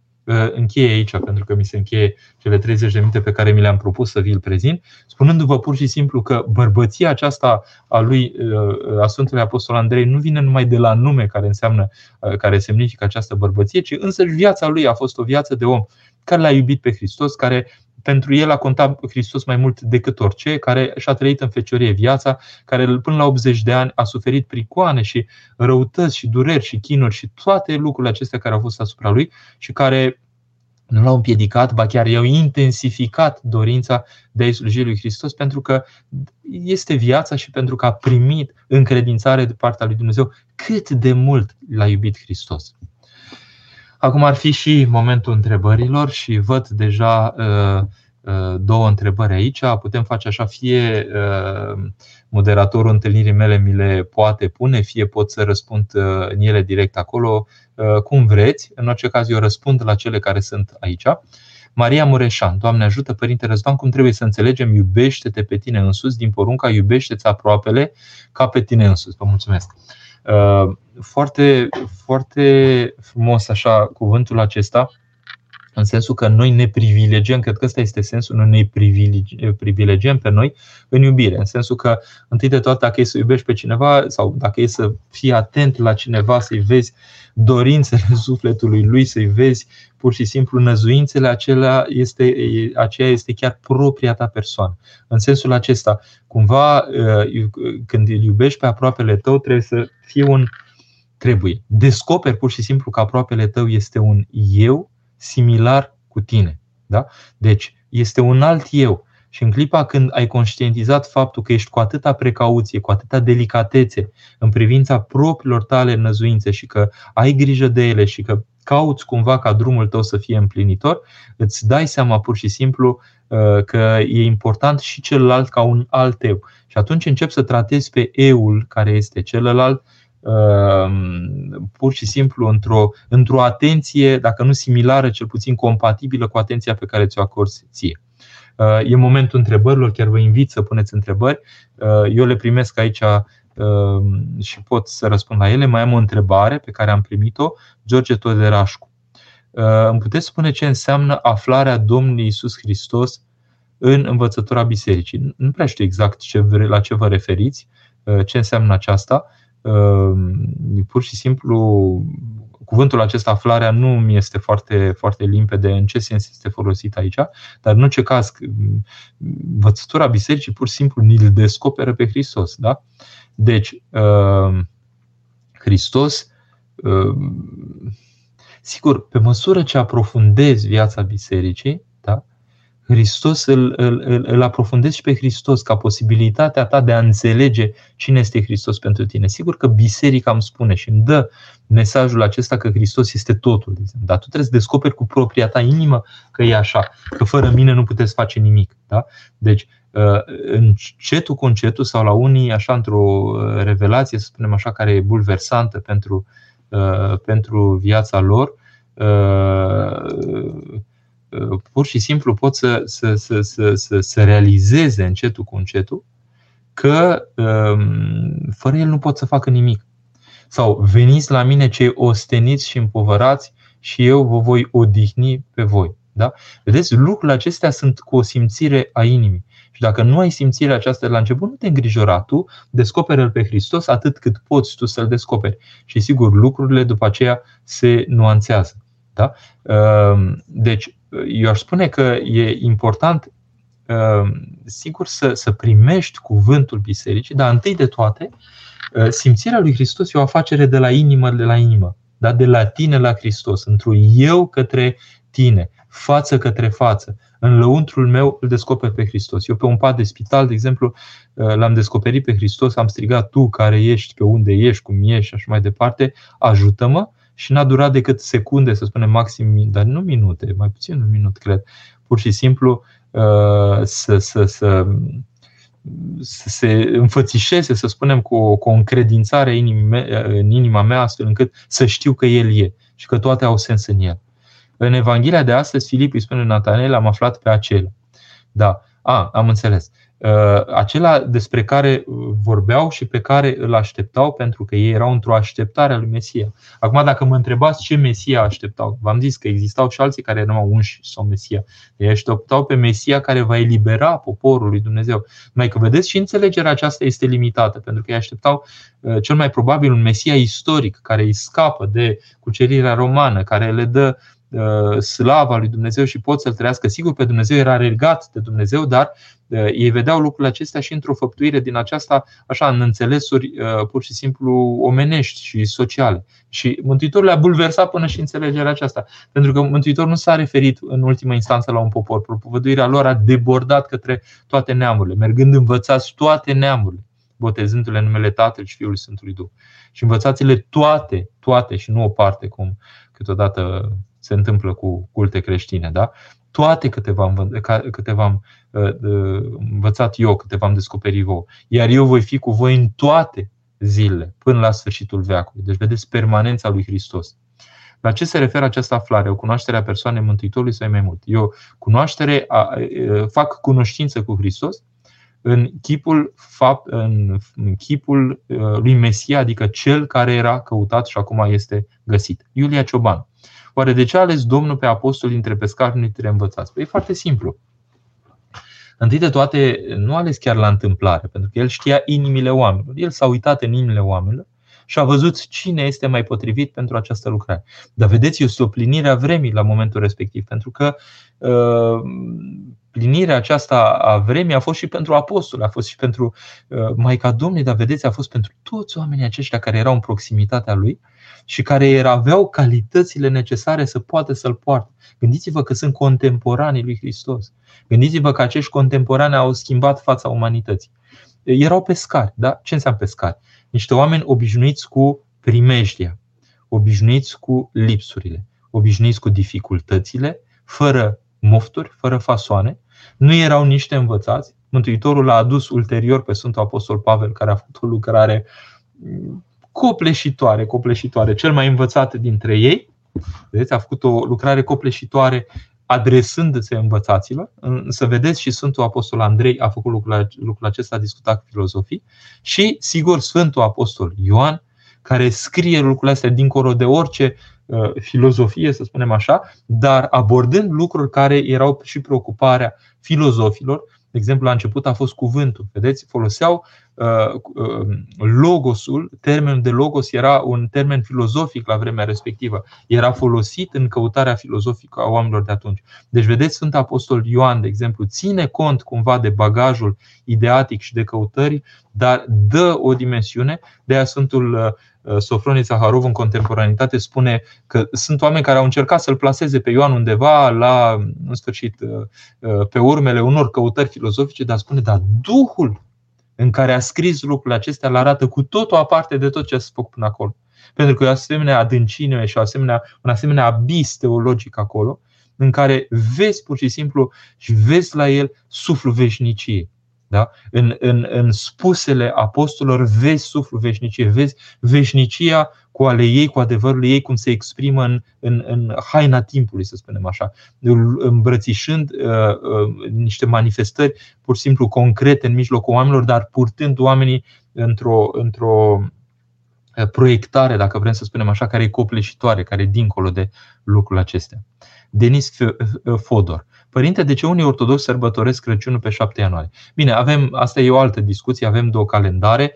încheie aici, pentru că mi se încheie cele 30 de minute pe care mi le-am propus să vi-l prezint, spunându-vă pur și simplu că bărbăția aceasta a lui a Sfântului Apostol Andrei nu vine numai de la nume care înseamnă, care semnifică această bărbăție, ci însă viața lui a fost o viață de om care l-a iubit pe Hristos, care pentru el a contat Hristos mai mult decât orice, care și-a trăit în feciorie viața, care până la 80 de ani a suferit pricoane și răutăți și dureri și chinuri și toate lucrurile acestea care au fost asupra lui și care nu l-au împiedicat, ba chiar i-au intensificat dorința de a-i sluji lui Hristos pentru că este viața și pentru că a primit încredințare de partea lui Dumnezeu cât de mult l-a iubit Hristos. Acum ar fi și momentul întrebărilor și văd deja uh, uh, două întrebări aici. Putem face așa, fie uh, moderatorul întâlnirii mele mi le poate pune, fie pot să răspund în ele direct acolo, cum vreți. În orice caz, eu răspund la cele care sunt aici. Maria Mureșan, Doamne ajută, Părinte Răzvan, cum trebuie să înțelegem, iubește-te pe tine însuți din porunca, iubește-ți aproapele ca pe tine însuți. Vă mulțumesc! Uh, foarte, foarte frumos așa cuvântul acesta, în sensul că noi ne privilegiem, cred că ăsta este sensul, noi ne privilegiem pe noi în iubire, în sensul că întâi de toate dacă e să iubești pe cineva sau dacă e să fii atent la cineva, să-i vezi dorințele sufletului lui, să-i vezi pur și simplu năzuințele acelea este, aceea este chiar propria ta persoană. În sensul acesta, cumva, uh, când îl iubești pe aproapele tău, trebuie să fie un trebuie. Descoperi pur și simplu că aproapele tău este un eu similar cu tine. Da? Deci, este un alt eu. Și în clipa când ai conștientizat faptul că ești cu atâta precauție, cu atâta delicatețe în privința propriilor tale năzuințe și că ai grijă de ele și că cauți cumva ca drumul tău să fie împlinitor, îți dai seama pur și simplu uh, că e important și celălalt ca un alt eu. Și atunci începi să tratezi pe eul care este celălalt uh, pur și simplu într-o, într-o atenție, dacă nu similară, cel puțin compatibilă cu atenția pe care ți-o acorzi ție. Uh, e momentul întrebărilor, chiar vă invit să puneți întrebări. Eu le primesc aici și pot să răspund la ele. Mai am o întrebare pe care am primit-o George Toderașcu. Uh, îmi puteți spune ce înseamnă aflarea Domnului Isus Hristos în învățătura bisericii? Nu prea știu exact ce, la ce vă referiți, uh, ce înseamnă aceasta. Uh, pur și simplu, cuvântul acesta, aflarea, nu mi este foarte, foarte limpede în ce sens este folosit aici, dar în orice caz, învățătura bisericii pur și simplu ni-l descoperă pe Hristos. Da? Deci, Hristos Ehm, sigur, pe măsură ce aprofundezi viața bisericii, da, Hristos îl, îl, îl aprofundezi și pe Hristos ca posibilitatea ta de a înțelege cine este Hristos pentru tine. Sigur că biserica îmi spune și îmi dă mesajul acesta că Hristos este totul, de exemplu. dar tu trebuie să descoperi cu propria ta inimă că e așa, că fără mine nu puteți face nimic. Da? Deci, ă, încetul cu încetul sau la unii, așa într-o revelație, să spunem așa, care e bulversantă pentru uh, Uh, pentru viața lor, uh, uh, pur și simplu pot să, să, să, să, să, să realizeze încetul cu încetul că um, fără el nu pot să facă nimic. Sau veniți la mine cei osteniți și împovărați și eu vă voi odihni pe voi. Da? Vedeți, lucrurile acestea sunt cu o simțire a inimii. Și dacă nu ai simțirea aceasta de la început, nu te îngrijora tu, descoperă-L pe Hristos atât cât poți tu să-L descoperi. Și sigur, lucrurile după aceea se nuanțează. Da? Ehm, deci, eu aș spune că e important, ehm, sigur, să, să primești cuvântul bisericii, dar întâi de toate, eh, simțirea lui Hristos e o afacere de la inimă, de la inimă. Da? De la tine la Hristos, într-un eu către tine, față către față în lăuntrul meu îl descoper pe Hristos. Eu pe un pat de spital, de exemplu, uh, l-am descoperit pe Hristos, am strigat tu care ești, pe unde ești, cum ești și așa mai departe, ajută-mă și n-a durat decât secunde, să spunem maxim, dar nu minute, mai puțin un minut, cred. Pur și simplu uh, să, să, să, să se înfățișeze, să spunem, cu o, cu o încredințare în inima mea, astfel încât să știu că El e și că toate au sens în El. În Evanghelia de astăzi, Filip îi spune Natanel, am aflat pe acela. Da. A, am înțeles. Uh, acela despre care vorbeau și pe care îl așteptau pentru că ei erau într-o așteptare a lui Mesia. Acum, dacă mă întrebați ce Mesia așteptau, v-am zis că existau și alții care erau unși sau Mesia. Ei așteptau pe Mesia care va elibera poporul lui Dumnezeu. Mai că vedeți și înțelegerea aceasta este limitată, pentru că ei așteptau uh, cel mai probabil un Mesia istoric care îi scapă de cucerirea romană, care le dă Uh, slava lui Dumnezeu și pot să-L trăiască. Sigur, pe Dumnezeu era regat de Dumnezeu, dar uh, ei vedeau lucrurile acestea și într-o făptuire din aceasta, așa, în înțelesuri uh, pur și simplu omenești și sociale. Și Mântuitorul le-a bulversat până și înțelegerea aceasta. Pentru că Mântuitorul nu s-a referit în ultima instanță la un popor. Propovăduirea lor a debordat către toate neamurile, mergând învățați toate neamurile botezându-le în numele Tatălui și Fiului Sfântului Duh. Și învățați-le toate, toate și nu o parte, cum câteodată se întâmplă cu culte creștine. Da? Toate câte v-am, câte v-am uh, uh, învățat eu, câte v-am descoperit vouă. Iar eu voi fi cu voi în toate zilele, până la sfârșitul veacului. Deci vedeți permanența lui Hristos. La ce se referă această aflare? O cunoaștere a persoanei Mântuitorului sau mai mult? Eu cunoaștere, a, fac cunoștință cu Hristos în chipul, fapt, în chipul uh, lui Mesia, adică cel care era căutat și acum este găsit. Iulia Cioban. Oare de ce a ales Domnul pe apostol dintre pescari nu trebuie învățați? Păi e foarte simplu. Întâi de toate, nu a ales chiar la întâmplare, pentru că el știa inimile oamenilor. El s-a uitat în inimile oamenilor și a văzut cine este mai potrivit pentru această lucrare. Dar vedeți, este o plinire a vremii la momentul respectiv, pentru că uh, plinirea aceasta a vremii a fost și pentru apostoli, a fost și pentru uh, Maica Domnului, dar vedeți, a fost pentru toți oamenii aceștia care erau în proximitatea lui și care aveau calitățile necesare să poată să-l poarte. Gândiți-vă că sunt contemporanii lui Hristos. Gândiți-vă că acești contemporani au schimbat fața umanității. Erau pescari, da? Ce înseamnă pescari? Niște oameni obișnuiți cu primejdia, obișnuiți cu lipsurile, obișnuiți cu dificultățile, fără mofturi, fără fasoane, nu erau niște învățați. Mântuitorul a adus ulterior pe Sfântul Apostol Pavel, care a făcut o lucrare copleșitoare, copleșitoare, cel mai învățat dintre ei. Vedeți, a făcut o lucrare copleșitoare adresându-se învățaților. Să vedeți și Sfântul Apostol Andrei a făcut lucrul, lucrul acesta, a discutat cu filozofii. Și, sigur, Sfântul Apostol Ioan, care scrie lucrurile astea dincolo de orice uh, filozofie, să spunem așa, dar abordând lucruri care erau și preocuparea filozofilor. De exemplu, la început a fost cuvântul. Vedeți, foloseau Uh, uh, logosul, termenul de logos era un termen filozofic la vremea respectivă. Era folosit în căutarea filozofică a oamenilor de atunci. Deci, vedeți, Sfântul Apostol Ioan, de exemplu, ține cont cumva de bagajul ideatic și de căutări, dar dă o dimensiune. De aia Sfântul uh, Sofronie Zaharov în contemporanitate spune că sunt oameni care au încercat să-l placeze pe Ioan undeva la, în sfârșit, pe urmele unor căutări filozofice, dar spune, dar Duhul în care a scris lucrurile acestea îl arată cu totul aparte de tot ce a făcut până acolo. Pentru că e o asemenea adâncime și o asemenea, un asemenea abis teologic acolo, în care vezi pur și simplu și vezi la el suflul veșniciei. Da? În, în, în spusele apostolilor vezi suflul veșniciei, vezi veșnicia cu ale ei, cu adevărul ei, cum se exprimă în, în, în haina timpului, să spunem așa, îmbrățișând uh, uh, niște manifestări pur și simplu concrete în mijlocul oamenilor, dar purtând oamenii într-o, într-o uh, proiectare, dacă vrem să spunem așa, care e copleșitoare, care e dincolo de lucrurile acestea. Denis Fodor. Părinte, de ce unii ortodoxi sărbătoresc Crăciunul pe 7 ianuarie? Bine, avem, asta e o altă discuție, avem două calendare.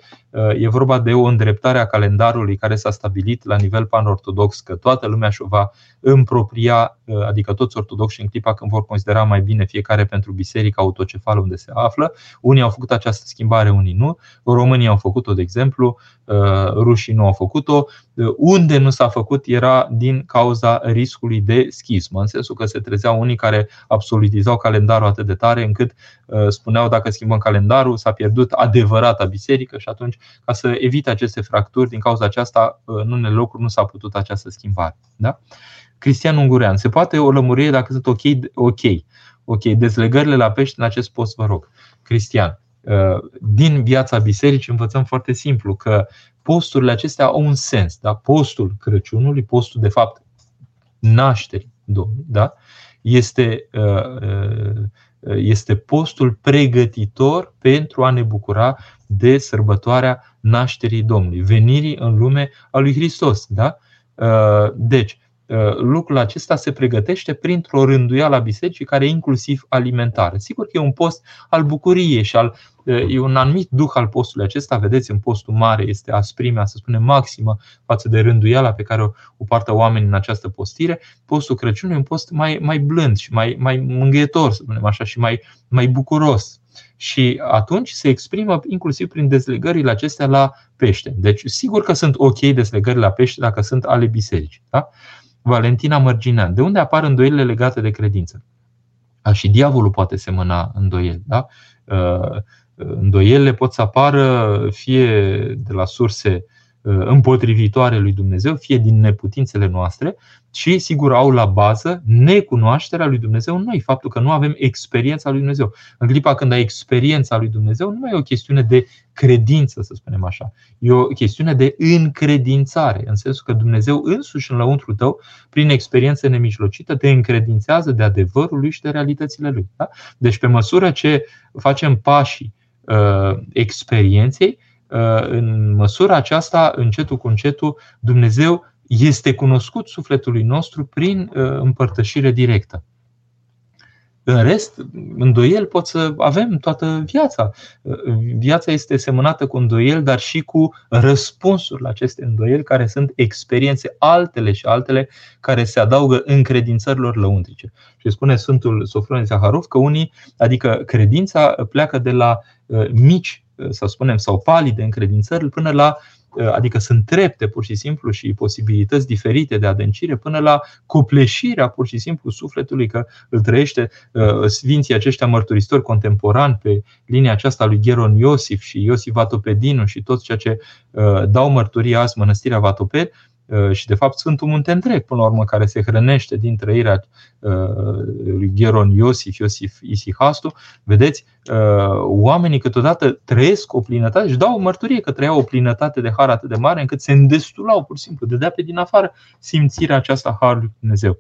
E vorba de o îndreptare a calendarului care s-a stabilit la nivel pan-ortodox, că toată lumea și-o va împropria, adică toți ortodoxi în clipa când vor considera mai bine fiecare pentru biserica autocefală unde se află. Unii au făcut această schimbare, unii nu. Românii au făcut-o, de exemplu, rușii nu au făcut-o. Unde nu s-a făcut era din cauza riscului de schismă, în sensul că se trezeau unii care absolutizau calendarul atât de tare încât uh, spuneau dacă schimbăm calendarul s-a pierdut adevărata biserică și atunci ca să evite aceste fracturi, din cauza aceasta uh, în unele locuri nu s-a putut această schimbare. Da? Cristian Ungurean, se poate o lămurire dacă sunt ok? Ok. Ok, dezlegările la pești în acest post, vă rog. Cristian, uh, din viața bisericii învățăm foarte simplu că posturile acestea au un sens. Da? Postul Crăciunului, postul de fapt nașterii Domnului, da? Este uh, uh, Este postul pregătitor pentru a ne bucura de sărbătoarea nașterii Domnului, venirii în lume a lui Hristos. Da? Deci, Uh, lucrul acesta se pregătește printr-o rânduială a bisericii care e inclusiv alimentară. Sigur că e un post al bucuriei și al, uh, e un anumit duh al postului acesta. Vedeți, în postul mare este asprimea, să spunem, maximă față de rânduiala pe care o, o poartă oamenii în această postire. Postul Crăciunului e un post mai, mai blând și mai, mai mângâietor, să spunem așa, și mai, mai bucuros. Și atunci se exprimă inclusiv prin dezlegările acestea la pește. Deci, sigur că sunt ok dezlegările la pește dacă sunt ale bisericii. Da? Valentina Mărginean. De unde apar îndoielile legate de credință? A, și diavolul poate semăna îndoieli. Da? Uh, îndoielile pot să apară fie de la surse Uh, împotrivitoare lui Dumnezeu, fie din neputințele noastre și, sigur, au la bază necunoașterea lui Dumnezeu în noi, faptul că nu avem experiența lui Dumnezeu. În clipa când ai experiența lui Dumnezeu, nu mai e o chestiune de credință, să spunem așa. E o chestiune de încredințare, în sensul că Dumnezeu însuși în lăuntru tău, prin experiență nemijlocită, te încredințează de adevărul lui și de realitățile lui. Da? Deci, pe măsură ce facem pașii uh, experienței, Uh, în măsura aceasta, încetul cu încetul, Dumnezeu este cunoscut sufletului nostru prin uh, împărtășire directă. În rest, îndoiel pot să avem toată viața. Uh, viața este semănată cu îndoiel, dar și cu răspunsuri la aceste îndoieli, care sunt experiențe altele și altele care se adaugă încredințărilor lăuntrice. Și spune Sfântul Sofronie Zaharov că unii, adică credința, pleacă de la mici să spunem, sau palide încredințări, până la adică sunt trepte pur și simplu și posibilități diferite de adâncire până la copleșirea pur și simplu sufletului că îl trăiește sfinții aceștia mărturisitori contemporani pe linia aceasta lui Gheron Iosif și Iosif Vatopedinu și toți ceea ce dau mărturie azi mănăstirea Vatoped, Uh, și de fapt Sfântul Munte întreg, până la urmă, care se hrănește din trăirea uh, lui Gheron Iosif, Iosif Isihastu, vedeți, uh, oamenii câteodată trăiesc o plinătate și dau mărturie că trăiau o plinătate de har atât de mare încât se îndestulau pur și simplu, dădea pe din afară simțirea aceasta Harului Dumnezeu.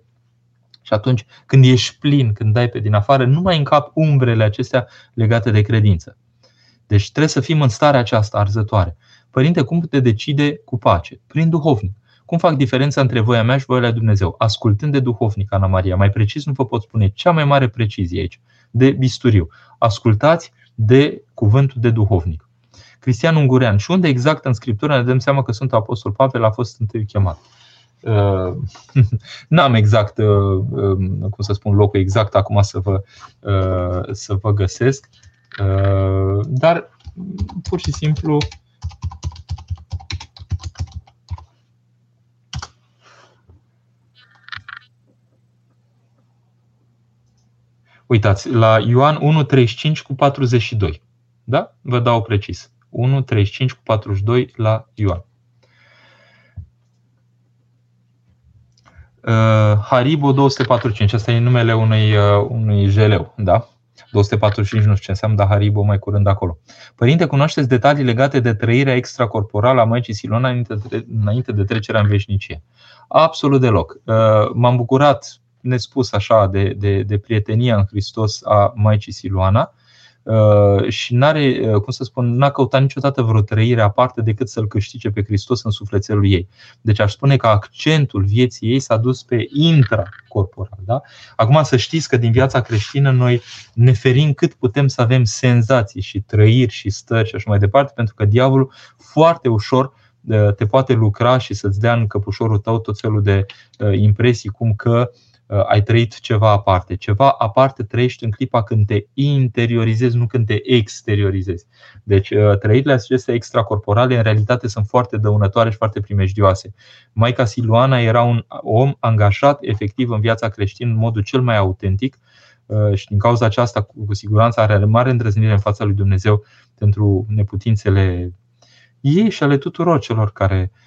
Și atunci, când ești plin, când dai pe din afară, nu mai încap umbrele acestea legate de credință. Deci trebuie să fim în starea aceasta arzătoare. Părinte, cum te decide cu pace? Prin duhovnic. Cum fac diferența între voia mea și voia lui Dumnezeu? Ascultând de duhovnic, Ana Maria. Mai precis nu vă pot spune cea mai mare precizie aici, de bisturiu. Ascultați de cuvântul de duhovnic. Cristian Ungurean. Și unde exact în Scriptură ne dăm seama că Sfântul Apostol Pavel a fost întâi chemat? Uh, n-am exact, uh, um, cum să spun, locul exact acum să vă, uh, să vă găsesc, uh, dar pur și simplu Uitați, la Ioan 1.35 cu 42. Da? Vă dau precis. 1.35 cu 42 la Ioan. Uh, Haribo 245. Asta e numele unui, uh, unui jeleu. Da? 245 nu știu ce înseamnă, dar Haribo mai curând acolo. Părinte, cunoașteți detalii legate de trăirea extracorporală a Maicii Silona înainte de trecerea în veșnicie? Absolut deloc. Uh, m-am bucurat nespus așa de, de, de prietenia în Hristos a Maicii Siluana uh, și n-are, uh, cum să spun, n-a căutat niciodată vreo trăire aparte decât să-L câștige pe Hristos în sufletelul ei. Deci aș spune că accentul vieții ei s-a dus pe intracorporal. Da? Acum să știți că din viața creștină noi ne ferim cât putem să avem senzații și trăiri și stări și așa mai departe, pentru că diavolul foarte ușor uh, te poate lucra și să-ți dea în căpușorul tău tot felul de impresii cum că uh, Uh, ai trăit ceva aparte. Ceva aparte trăiești în clipa când te interiorizezi, nu când te exteriorizezi. Deci uh, trăirile acestea extracorporale în realitate sunt foarte dăunătoare și foarte primejdioase. Maica Siluana era un om angajat efectiv în viața creștină în modul cel mai autentic uh, și din cauza aceasta cu siguranță are mare îndrăznire în fața lui Dumnezeu pentru neputințele ei și ale tuturor celor care uh, Uh,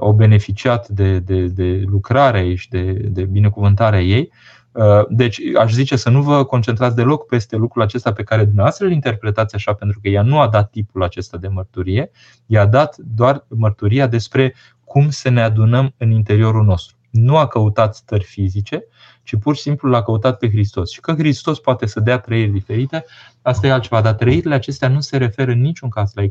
au beneficiat de, de, de lucrarea ei și de, de binecuvântarea ei. Uh, deci aș zice să nu vă concentrați deloc peste lucrul acesta pe care dumneavoastră îl interpretați așa, pentru că ea nu a dat tipul acesta de mărturie, ea a dat doar mărturia despre cum să ne adunăm în interiorul nostru. nu a căutat stări fizice, ci pur și simplu l-a căutat pe Hristos. Și că Hristos poate să dea trăiri diferite, asta e altceva. Dar trăirile acestea nu se referă în niciun caz la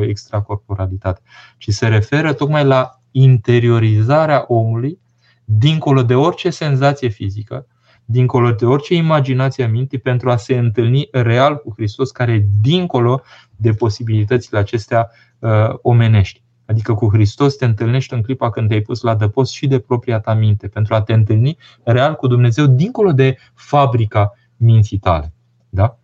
extracorporalitate, ci se referă tocmai la interiorizarea omului dincolo de orice senzație fizică, dincolo de orice imaginație a minții, pentru a se întâlni real cu Hristos, care e dincolo de posibilitățile acestea uh, omenești. Adică cu Hristos te întâlnești în clipa când te-ai pus la dăpost și de propria ta minte, pentru a te întâlni real cu Dumnezeu dincolo de fabrica minții tale. Da?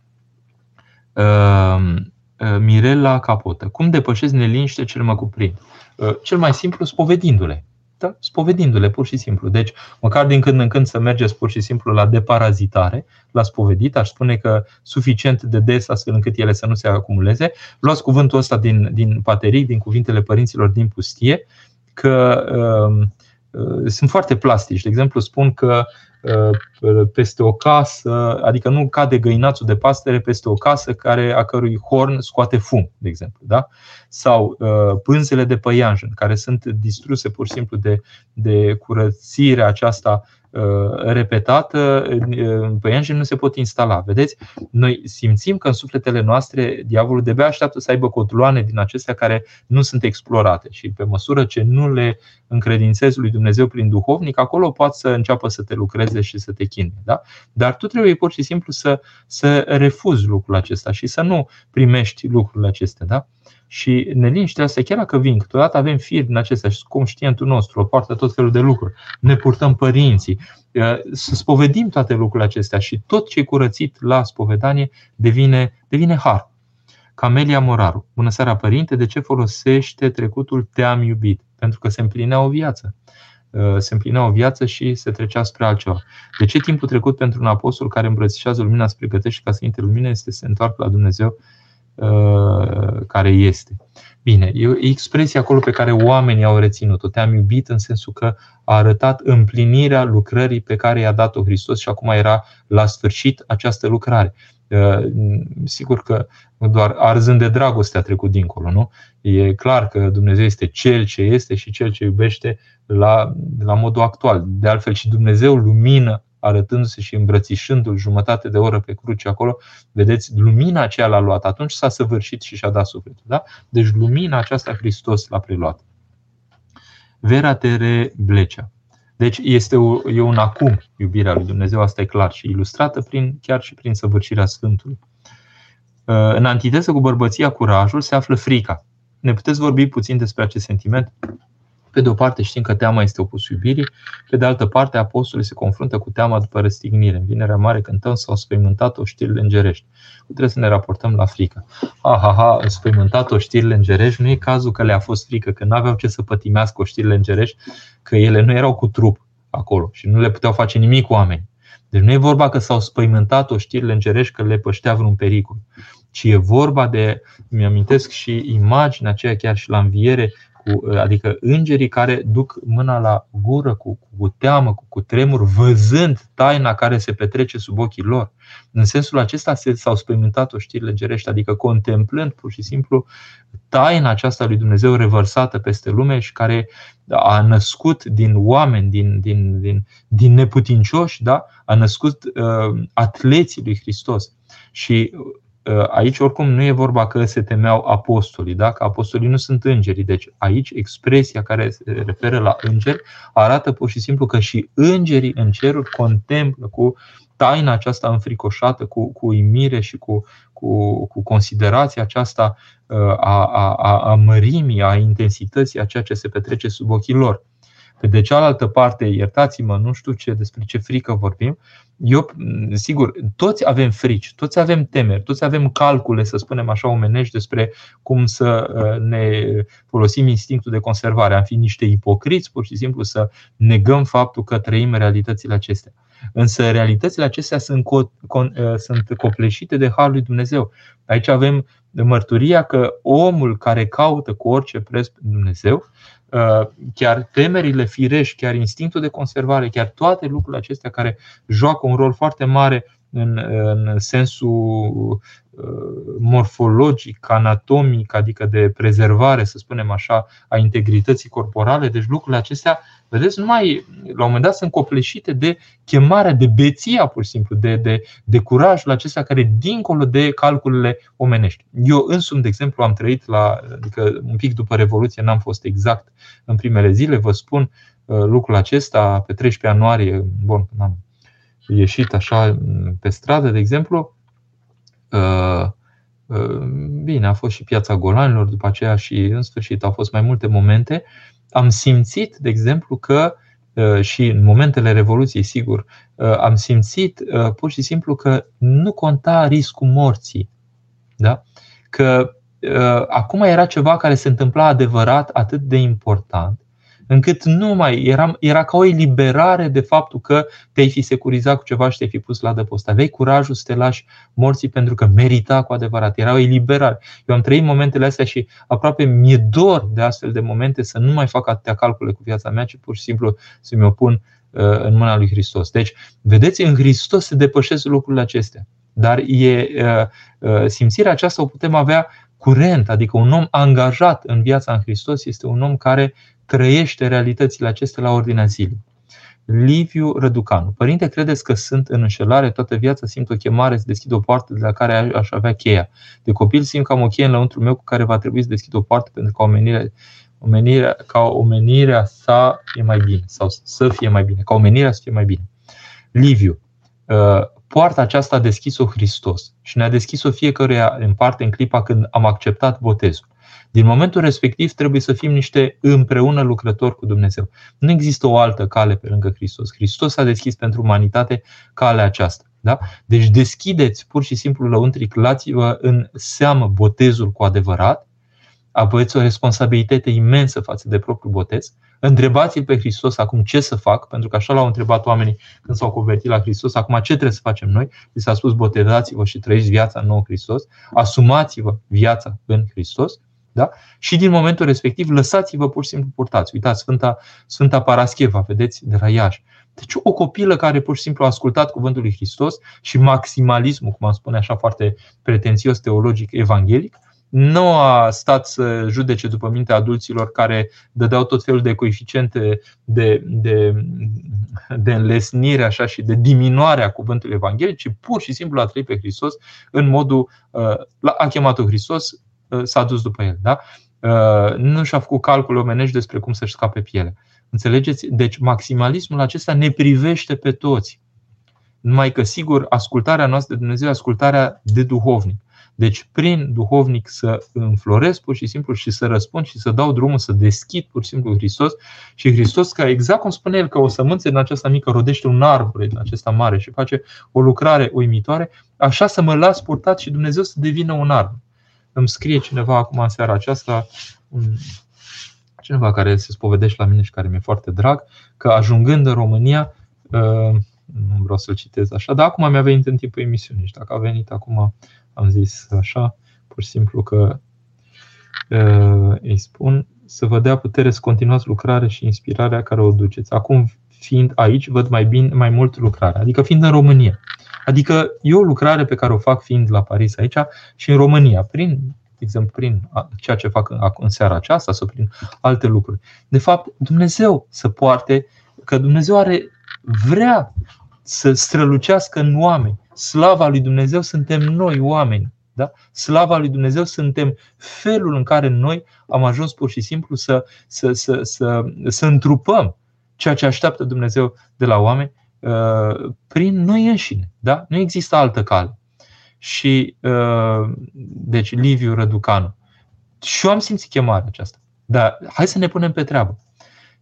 Uh, uh, Mirela Capotă. Cum depășesc neliniște cel mă cuprind? Uh, cel mai simplu, spovedindu-le da? spovedindu-le pur și simplu. Deci, măcar din când în când să mergeți pur și simplu la deparazitare, la spovedit, aș spune că suficient de des astfel încât ele să nu se acumuleze. Luați cuvântul ăsta din, din pateric, din cuvintele părinților din pustie, că uh, uh, sunt foarte plastici. De exemplu, spun că uh, peste o casă, adică nu cade găinațul de pastere peste o casă care, a cărui horn scoate fum, de exemplu. Da? Sau uh, pânzele de păianjen, care sunt distruse pur și simplu de, de curățirea aceasta Uh, repetată, păianjeni nu se pot instala. Vedeți? Noi simțim că în sufletele noastre diavolul de așteaptă să aibă cotloane din acestea care nu sunt explorate și pe măsură ce nu le încredințezi lui Dumnezeu prin duhovnic, acolo poate să înceapă să te lucreze și să te chine. Da? Dar tu trebuie pur și simplu să, să refuzi lucrul acesta și să nu primești lucrurile acestea. Da? Și neliniștile astea, chiar dacă vin, câteodată avem fir din acestea și conștientul nostru, o poartă tot felul de lucruri, ne purtăm părinții, să spovedim toate lucrurile acestea și tot ce e curățit la spovedanie devine, devine har. Camelia Moraru. Bună seara, părinte, de ce folosește trecutul te-am iubit? Pentru că se împlinea o viață. Se împlinea o viață și se trecea spre altceva. De ce timpul trecut pentru un apostol care îmbrățișează lumina spre pregătește ca să intre lumină este să se întoarcă la Dumnezeu Uh, care este. Bine, e o expresie acolo pe care oamenii au reținut-o. Te-am iubit în sensul că a arătat împlinirea lucrării pe care i-a dat-o Hristos și acum era la sfârșit această lucrare. Uh, sigur că doar arzând de dragoste a trecut dincolo, nu? E clar că Dumnezeu este Cel ce este și Cel ce iubește la, la modul actual. De altfel și Dumnezeu lumină arătându-se și îmbrățișându-l jumătate de oră pe cruce acolo, vedeți, lumina aceea l-a luat. Atunci s-a săvârșit și și-a dat sufletul. Da? Deci lumina aceasta Hristos l-a preluat. Vera Tere Blecea. Deci este o, e un acum iubirea lui Dumnezeu, asta e clar și ilustrată prin, chiar și prin săvârșirea Sfântului. În antiteză cu bărbăția, curajul, se află frica. Ne puteți vorbi puțin despre acest sentiment? Pe de o parte știm că teama este opusul iubirii, pe de altă parte apostolii se confruntă cu teama după răstignire. În Vinerea Mare cântăm s-au spăimântat știrile îngerești. Trebuie să ne raportăm la frică. Ha, ha, ha, spăimântat știrile îngerești, nu e cazul că le-a fost frică, că nu aveau ce să pătimească știrile îngerești, că ele nu erau cu trup acolo și nu le puteau face nimic cu oameni. Deci nu e vorba că s-au spăimântat știrile îngerești că le păștea vreun pericol, ci e vorba de, mi-amintesc și imaginea aceea chiar și la înviere, cu, adică îngerii care duc mâna la gură cu, cu teamă, cu, cu tremur, văzând taina care se petrece sub ochii lor. În sensul acesta s-au spăimântat o știri îngerești, adică contemplând pur și simplu taina aceasta lui Dumnezeu revărsată peste lume și care a născut din oameni, din, din, din, din neputincioși, da? a născut uh, atleții lui Hristos. Și Ă, aici oricum nu e vorba că se temeau apostolii, da? că apostolii nu sunt îngeri. Deci aici expresia care se referă la îngeri arată pur și simplu că și îngerii în ceruri contemplă cu taina aceasta înfricoșată, cu, cu uimire și cu, cu, cu considerația aceasta ă, a, a, a, a mărimii, a intensității a ceea ce se petrece sub ochii lor. Pe de cealaltă parte, iertați-mă, nu știu ce, despre ce frică vorbim, eu, sigur, toți avem frici, toți avem temeri, toți avem calcule, să spunem așa, omenești despre cum să uh, ne folosim instinctul de conservare. Am fi niște ipocriți, pur și simplu, să negăm faptul că trăim realitățile acestea. Însă realitățile acestea sunt, co- con- uh, sunt copleșite de Harul lui Dumnezeu. Aici avem mărturia că omul care caută cu orice preț pe Dumnezeu Uh, chiar temerile firești, chiar instinctul de conservare, chiar toate lucrurile acestea care joacă un rol foarte mare în, în sensul morfologic, anatomic, adică de prezervare, să spunem așa, a integrității corporale. Deci lucrurile acestea, vedeți, numai la un moment dat sunt copleșite de chemarea, de beția, pur și simplu, de, de, de curajul acesta care dincolo de calculele omenești. Eu însumi, de exemplu, am trăit la, adică un pic după Revoluție, n-am fost exact în primele zile, vă spun uh, lucrul acesta pe 13 ianuarie, bun, am ieșit așa pe stradă, de exemplu, uh, uh, Bine, a fost și piața Golanilor după aceea și în sfârșit au fost mai multe momente. Am simțit, de exemplu, că și în momentele Revoluției, sigur, am simțit pur și simplu că nu conta riscul morții. Da? Că acum era ceva care se întâmpla adevărat, atât de important, încât nu mai era, era ca o eliberare de faptul că te-ai fi securizat cu ceva și te-ai fi pus la dăpost. Aveai curajul să te lași morții pentru că merita cu adevărat. Era o eliberare. Eu am trăit momentele astea și aproape mi-e dor de astfel de momente să nu mai fac atâtea calcule cu viața mea, ci pur și simplu să mi-o pun uh, în mâna lui Hristos. Deci, vedeți, în Hristos se depășesc lucrurile acestea. Dar e, uh, uh, simțirea aceasta o putem avea curent, adică un om angajat în viața în Hristos este un om care trăiește realitățile acestea la ordinea zilei. Liviu Răducanu. Părinte, credeți că sunt în înșelare toată viața? Simt o chemare să deschid o poartă de la care aș avea cheia. De copil simt că am o cheie în lăuntru meu cu care va trebui să deschid o poartă pentru ca omenirea, omenirea, ca omenirea sa fie mai bine sau să fie mai bine, ca omenirea să fie mai bine. Liviu. Uh, poarta aceasta a deschis-o Hristos și ne-a deschis-o fiecăruia în parte în clipa când am acceptat botezul. Din momentul respectiv trebuie să fim niște împreună lucrători cu Dumnezeu. Nu există o altă cale pe lângă Hristos. Hristos a deschis pentru umanitate calea aceasta. Da? Deci deschideți pur și simplu lăuntric, luați-vă în seamă botezul cu adevărat, aveți o responsabilitate imensă față de propriul botez. Întrebați-l pe Hristos acum ce să fac, pentru că așa l-au întrebat oamenii când s-au convertit la Hristos. Acum ce trebuie să facem noi? Li s-a spus botezați-vă și trăiți viața în nou Hristos. Asumați-vă viața în Hristos da? Și din momentul respectiv, lăsați-vă pur și simplu purtați. Uitați, Sfânta, Sfânta Parascheva, vedeți, de la Iași. Deci o copilă care pur și simplu a ascultat cuvântul lui Hristos și maximalismul, cum am spune așa foarte pretențios teologic evanghelic, nu a stat să judece după mintea adulților care dădeau tot felul de coeficiente de, de, de înlesnire așa, și de diminuare a cuvântului evanghelic, ci pur și simplu a trăit pe Hristos în modul, uh, a chemat-o Hristos Uh, s-a dus după el. Da? Uh, nu și-a făcut calcul omenești despre cum să-și scape piele. Înțelegeți? Deci maximalismul acesta ne privește pe toți. Numai că, sigur, ascultarea noastră de Dumnezeu e ascultarea de duhovnic. Deci, prin duhovnic să înfloresc pur și simplu și să răspund și să dau drumul să deschid pur și simplu Hristos și Hristos, ca exact cum spune el, că o sămânță în aceasta mică rodește un arbore din acesta mare și face o lucrare uimitoare, așa să mă las purtat și Dumnezeu să devină un arbre. Îmi scrie cineva acum în seara aceasta, un, cineva care se spovedește la mine și care mi-e foarte drag, că ajungând în România, uh, nu vreau să-l citez așa, dar acum mi-a venit în timpul emisiunii și dacă a venit acum, am zis așa, pur și simplu că uh, îi spun să vă dea putere să continuați lucrarea și inspirarea care o duceți. Acum, fiind aici, văd mai bine, mai mult lucrarea, adică fiind în România. Adică e o lucrare pe care o fac fiind la Paris aici și în România, prin, de exemplu, prin ceea ce fac în seara aceasta sau prin alte lucruri. De fapt, Dumnezeu să poarte, că Dumnezeu are, vrea să strălucească în oameni. Slava lui Dumnezeu suntem noi, oameni. Da? Slava lui Dumnezeu suntem felul în care noi am ajuns pur și simplu să, să, să, să, să întrupăm ceea ce așteaptă Dumnezeu de la oameni Uh, prin noi înșine. Da? Nu există altă cale. Și, uh, deci, Liviu Răducanu. Și eu am simțit chemarea aceasta. Dar hai să ne punem pe treabă.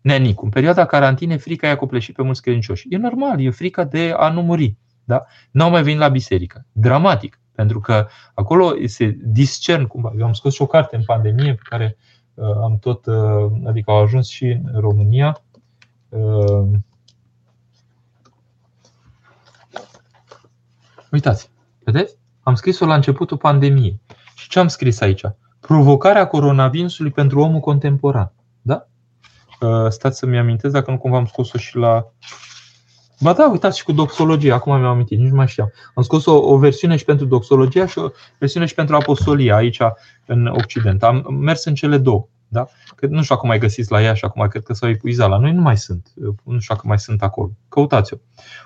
Nenicu, în perioada carantinei, frica i-a copleșit pe mulți credincioși. E normal, e frica de a nu muri. Da? N-au mai venit la biserică. Dramatic. Pentru că acolo se discern cumva. Eu am scos și o carte în pandemie pe care uh, am tot, uh, adică au ajuns și în România. Uh, Uitați, vedeți? Am scris-o la începutul pandemiei. Și ce am scris aici? Provocarea coronavirusului pentru omul contemporan. Da? Uh, stați să-mi amintesc dacă nu cumva am scos-o și la Ba da, uitați și cu doxologia, acum mi-am amintit, nici nu mai știam. Am scos o, o versiune și pentru doxologia și o versiune și pentru apostolia aici în Occident. Am mers în cele două. Da? Că nu știu acum mai găsiți la ea și acum cred că s-au epuizat. La noi nu mai sunt. Nu știu dacă mai sunt acolo. Căutați-o.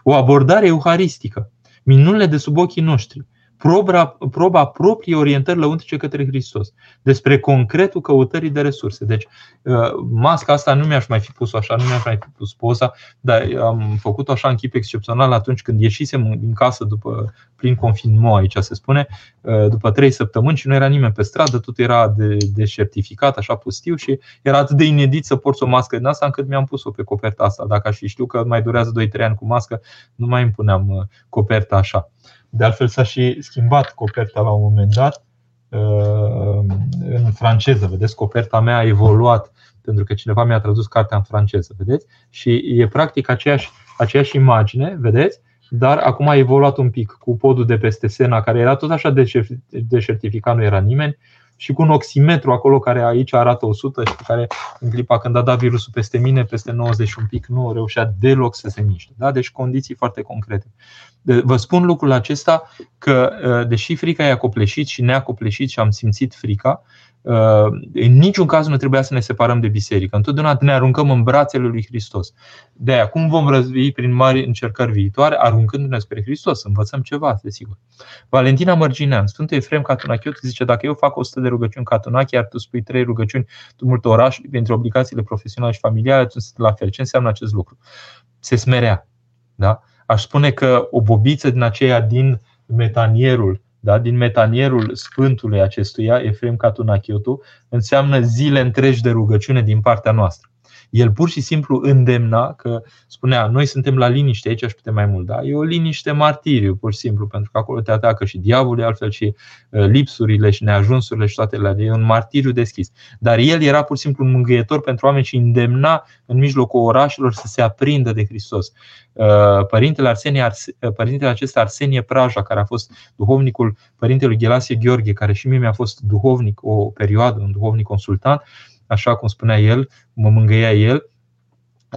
O abordare euharistică. Minunile de sub ochii noștri proba, proba proprii orientări lăuntrice către Hristos, despre concretul căutării de resurse. Deci, uh, masca asta nu mi-aș mai fi pus așa, nu mi-aș mai fi pus poza, dar am făcut-o așa în chip excepțional atunci când ieșisem din casă după, prin confinement, aici se spune, uh, după trei săptămâni și nu era nimeni pe stradă, tot era de, de certificat, așa pustiu și era atât de inedit să porți o mască din asta încât mi-am pus-o pe coperta asta. Dacă aș fi știu că mai durează 2-3 ani cu mască, nu mai îmi puneam uh, coperta așa. De altfel s-a și schimbat coperta la un moment dat uh, în franceză. Vedeți, coperta mea a evoluat pentru că cineva mi-a tradus cartea în franceză, vedeți? Și e practic aceeași, aceeași imagine, vedeți? Dar acum a evoluat un pic cu podul de peste Sena, care era tot așa de certificat, nu era nimeni, și cu un oximetru acolo care aici arată 100 și care în clipa când a dat virusul peste mine, peste 90 și un pic, nu reușea deloc să se miște. Da? Deci condiții foarte concrete. Vă spun lucrul acesta că, ă, deși frica i-a copleșit și ne-a copleșit și am simțit frica, ă, în niciun caz nu trebuia să ne separăm de biserică. Întotdeauna ne aruncăm în brațele lui Hristos. De aia, cum vom răzvii prin mari încercări viitoare, aruncându-ne spre Hristos, să învățăm ceva, desigur. Valentina Mărginean, Sfântul Efrem Catunachiot, zice, dacă eu fac 100 de rugăciuni Catunachi, iar tu spui 3 rugăciuni tumultul orașului, printre obligațiile profesionale și familiale, atunci la fel. Ce înseamnă acest lucru? Se smerea. Da? aș spune că o bobiță din aceea din metanierul, da, din metanierul Sfântului acestuia, Efrem Catunachiotu, înseamnă zile întregi de rugăciune din partea noastră. El pur și simplu îndemna că spunea, noi suntem la liniște, aici aș putea mai mult, da? E o liniște martiriu, pur și simplu, pentru că acolo te atacă și diavolul, altfel și uh, lipsurile și neajunsurile și toate alea. E un martiriu deschis. Dar el era pur și simplu un mângâietor pentru oameni și îndemna în mijlocul orașelor să se aprindă de Hristos. Uh, părintele, Arsenie, uh, părintele acesta Arsenie Praja, care a fost duhovnicul părintelui Ghelasie Gheorghe, care și mie mi-a fost duhovnic o perioadă, un duhovnic consultant, așa cum spunea el, mă mângâia el,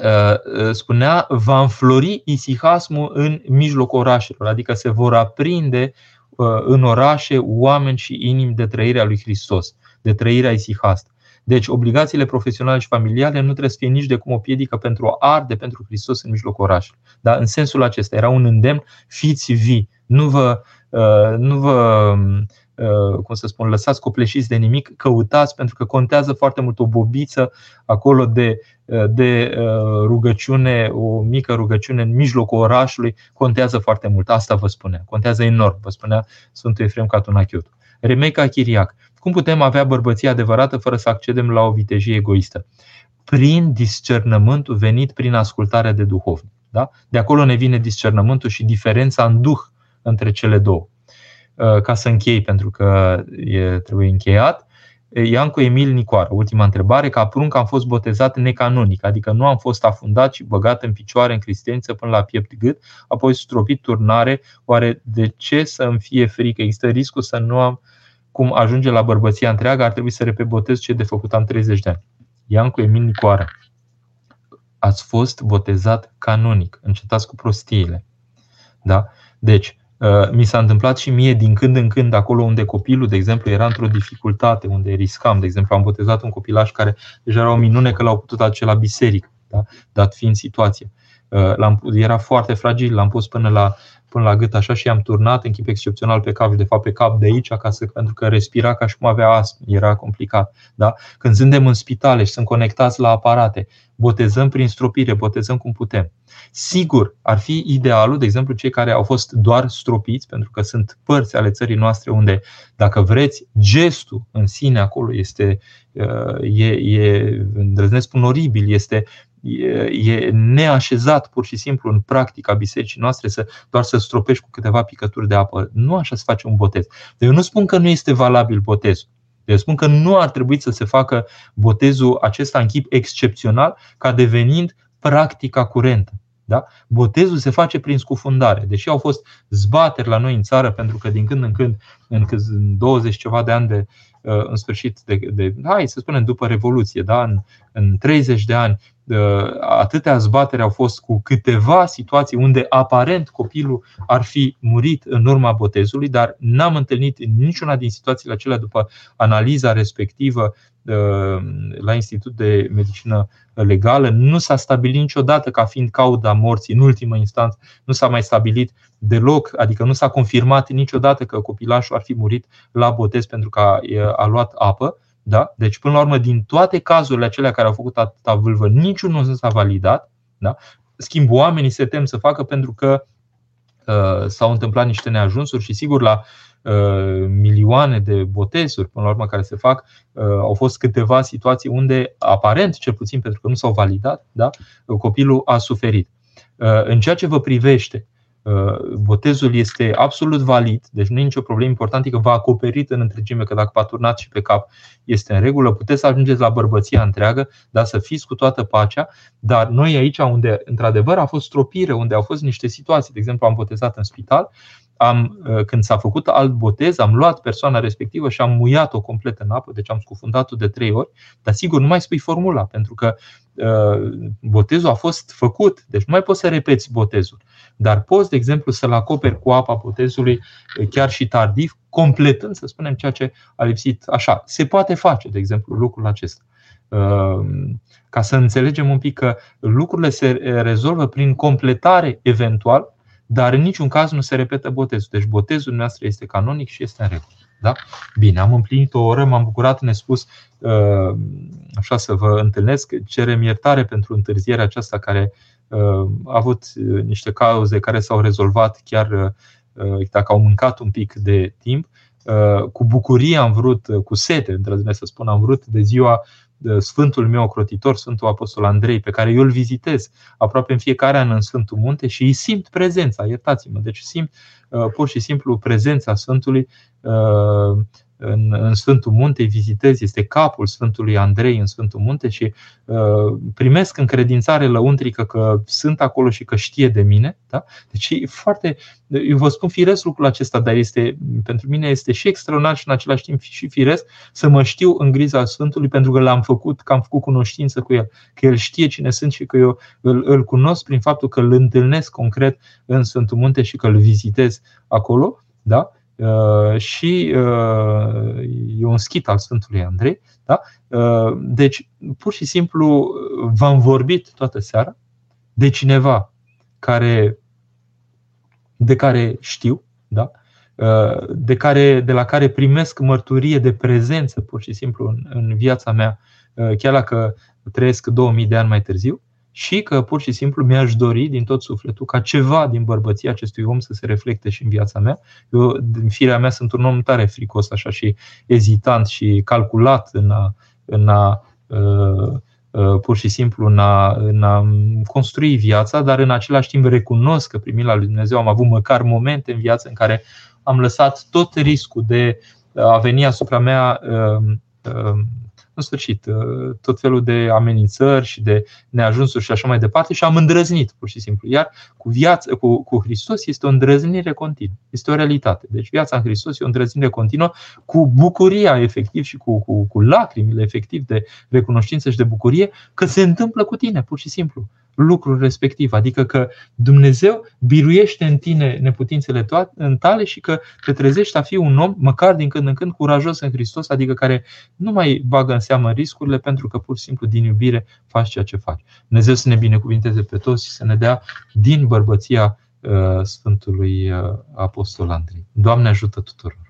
uh, uh, spunea, va înflori isihasmul în mijlocul orașelor, adică se vor aprinde uh, în orașe oameni și inimi de trăirea lui Hristos, de trăirea isihast. Deci, obligațiile profesionale și familiale nu trebuie să fie nici de cum o piedică pentru a arde pentru Hristos în mijlocul orașelor. Dar în sensul acesta era un îndemn, fiți vii, nu vă, nu vă Uh, cum să spun, lăsați copleșiți de nimic, căutați pentru că contează foarte mult o bobiță acolo de, uh, de uh, rugăciune, o mică rugăciune în mijlocul orașului, contează foarte mult. Asta vă spunea. Contează enorm, vă spunea Sfântul Efrem Catunachiotu. Remeca Chiriac. Cum putem avea bărbăție adevărată fără să accedem la o vitejie egoistă? Prin discernământul venit prin ascultarea de duhovnic. Da? De acolo ne vine discernământul și diferența în duh între cele două. Uh, ca să închei, pentru că e, trebuie încheiat. Iancu Emil Nicoară, ultima întrebare, ca prunc am fost botezat necanonic, adică nu am fost afundat și băgat în picioare în cristianță până la piept gât, apoi stropit turnare, oare de ce să îmi fie frică? Există riscul să nu am cum ajunge la bărbăția întreagă, ar trebui să repet botez ce de făcut am 30 de ani. Iancu Emil Nicoară, ați fost botezat canonic, încetați cu prostiile. Da? Deci, Uh, mi s-a întâmplat și mie din când în când acolo unde copilul, de exemplu, era într-o dificultate, unde riscam. De exemplu, am botezat un copilaș care deja era o minune că l-au putut aduce la biserică, da? dat fiind situația. Uh, l-am, era foarte fragil, l-am pus până la, până la gât așa și am turnat în chip excepțional pe cap, de fapt pe cap de aici, ca să, pentru că respira ca și cum avea astm, era complicat. Da? Când suntem în spitale și sunt conectați la aparate, botezăm prin stropire, botezăm cum putem. Sigur, ar fi idealul, de exemplu, cei care au fost doar stropiți, pentru că sunt părți ale țării noastre unde, dacă vreți, gestul în sine acolo este, uh, e, e îndrăznesc spun oribil, este e neașezat pur și simplu în practica bisericii noastre să doar să stropești cu câteva picături de apă. Nu așa se face un botez. eu nu spun că nu este valabil botezul. Eu spun că nu ar trebui să se facă botezul acesta în chip excepțional ca devenind practica curentă. Da? Botezul se face prin scufundare. Deși au fost zbateri la noi în țară, pentru că din când în când, în 20 ceva de ani de, uh, în sfârșit, de, de, hai să spunem după Revoluție, da? în, în 30 de ani, atâtea zbatere au fost cu câteva situații unde aparent copilul ar fi murit în urma botezului, dar n-am întâlnit niciuna din situațiile acelea după analiza respectivă la Institut de Medicină Legală. Nu s-a stabilit niciodată ca fiind cauda morții în ultimă instanță, nu s-a mai stabilit deloc, adică nu s-a confirmat niciodată că copilașul ar fi murit la botez pentru că a, a luat apă. Da? Deci, până la urmă, din toate cazurile acelea care au făcut atâta vâlvă, niciunul nu s-a validat. Da? Schimb, oamenii se tem să facă pentru că uh, s-au întâmplat niște neajunsuri și, sigur, la uh, milioane de botezuri, până la urmă, care se fac, uh, au fost câteva situații unde, aparent, cel puțin pentru că nu s-au validat, da? copilul a suferit. Uh, în ceea ce vă privește, Uh, botezul este absolut valid, deci nu e nicio problemă. Important e că va acoperit în întregime, că dacă v-a turnat și pe cap este în regulă, puteți să ajungeți la bărbăția întreagă, dar să fiți cu toată pacea. Dar noi aici, unde într-adevăr a fost stropire, unde au fost niște situații, de exemplu, am botezat în spital, am, uh, când s-a făcut alt botez, am luat persoana respectivă și am muiat-o complet în apă, deci am scufundat-o de trei ori, dar sigur nu mai spui formula, pentru că uh, botezul a fost făcut, deci nu mai poți să repeți botezul. Dar poți, de exemplu, să-l acoperi cu apa botezului uh, chiar și tardiv, completând, să spunem, ceea ce a lipsit. Așa, se poate face, de exemplu, lucrul acesta. Ca să înțelegem un pic că lucrurile se rezolvă prin completare eventual dar în niciun caz nu se repetă botezul. Deci botezul nostru este canonic și este în regulă. Da? Bine, am împlinit o oră, m-am bucurat nespus uh, așa să vă întâlnesc. Cerem iertare pentru întârzierea aceasta care uh, a avut uh, niște cauze care s-au rezolvat chiar dacă au mâncat un pic de timp. Cu bucurie am vrut, cu sete, îndrăznesc să spun, am vrut de ziua Sfântul meu ocrotitor, Sfântul Apostol Andrei, pe care eu îl vizitez aproape în fiecare an în Sfântul Munte și îi simt prezența, iertați-mă, deci simt uh, pur și simplu prezența Sfântului uh, în, în Sfântul Munte, vizitez, este capul Sfântului Andrei în Sfântul Munte și uh, primesc încredințare lăuntrică că sunt acolo și că știe de mine. Da? Deci e foarte, eu vă spun firesc lucrul acesta, dar este, pentru mine este și extraordinar și în același timp și firesc să mă știu în griza Sfântului pentru că l-am făcut, că am făcut cunoștință cu el, că el știe cine sunt și că eu îl, îl cunosc prin faptul că îl întâlnesc concret în Sfântul Munte și că îl vizitez acolo. Da? Uh, și uh, e un schit al Sfântului Andrei. Da? Uh, deci, pur și simplu, v-am vorbit toată seara de cineva care, de care știu, da? de, care, de la care primesc mărturie de prezență, pur și simplu, în, în viața mea, chiar dacă trăiesc 2000 de ani mai târziu și că pur și simplu mi-aș dori din tot sufletul ca ceva din bărbăția acestui om să se reflecte și în viața mea. Eu, din firea mea, sunt un om tare fricos așa și ezitant și calculat în a, în a uh, uh, pur și simplu în a, în a construi viața, dar în același timp recunosc că primit la lui Dumnezeu am avut măcar momente în viață în care am lăsat tot riscul de a veni asupra mea uh, uh, în sfârșit, uh, tot felul de amenințări și de neajunsuri și așa mai departe și am îndrăznit pur și simplu. Iar cu, viața, cu, cu Hristos este o îndrăznire continuă, este o realitate. Deci viața în Hristos e o îndrăznire continuă cu bucuria efectiv și cu, cu, cu lacrimile efectiv de recunoștință și de bucurie că se întâmplă cu tine, pur și simplu lucrul respectiv. Adică că Dumnezeu biruiește în tine neputințele în tale și că te trezești a fi un om, măcar din când în când, curajos în Hristos, adică care nu mai bagă în seamă riscurile pentru că pur și simplu din iubire faci ceea ce faci. Dumnezeu să ne binecuvinteze pe toți și să ne dea din bărbăția uh, Sfântului uh, Apostol Andrei. Doamne ajută tuturor!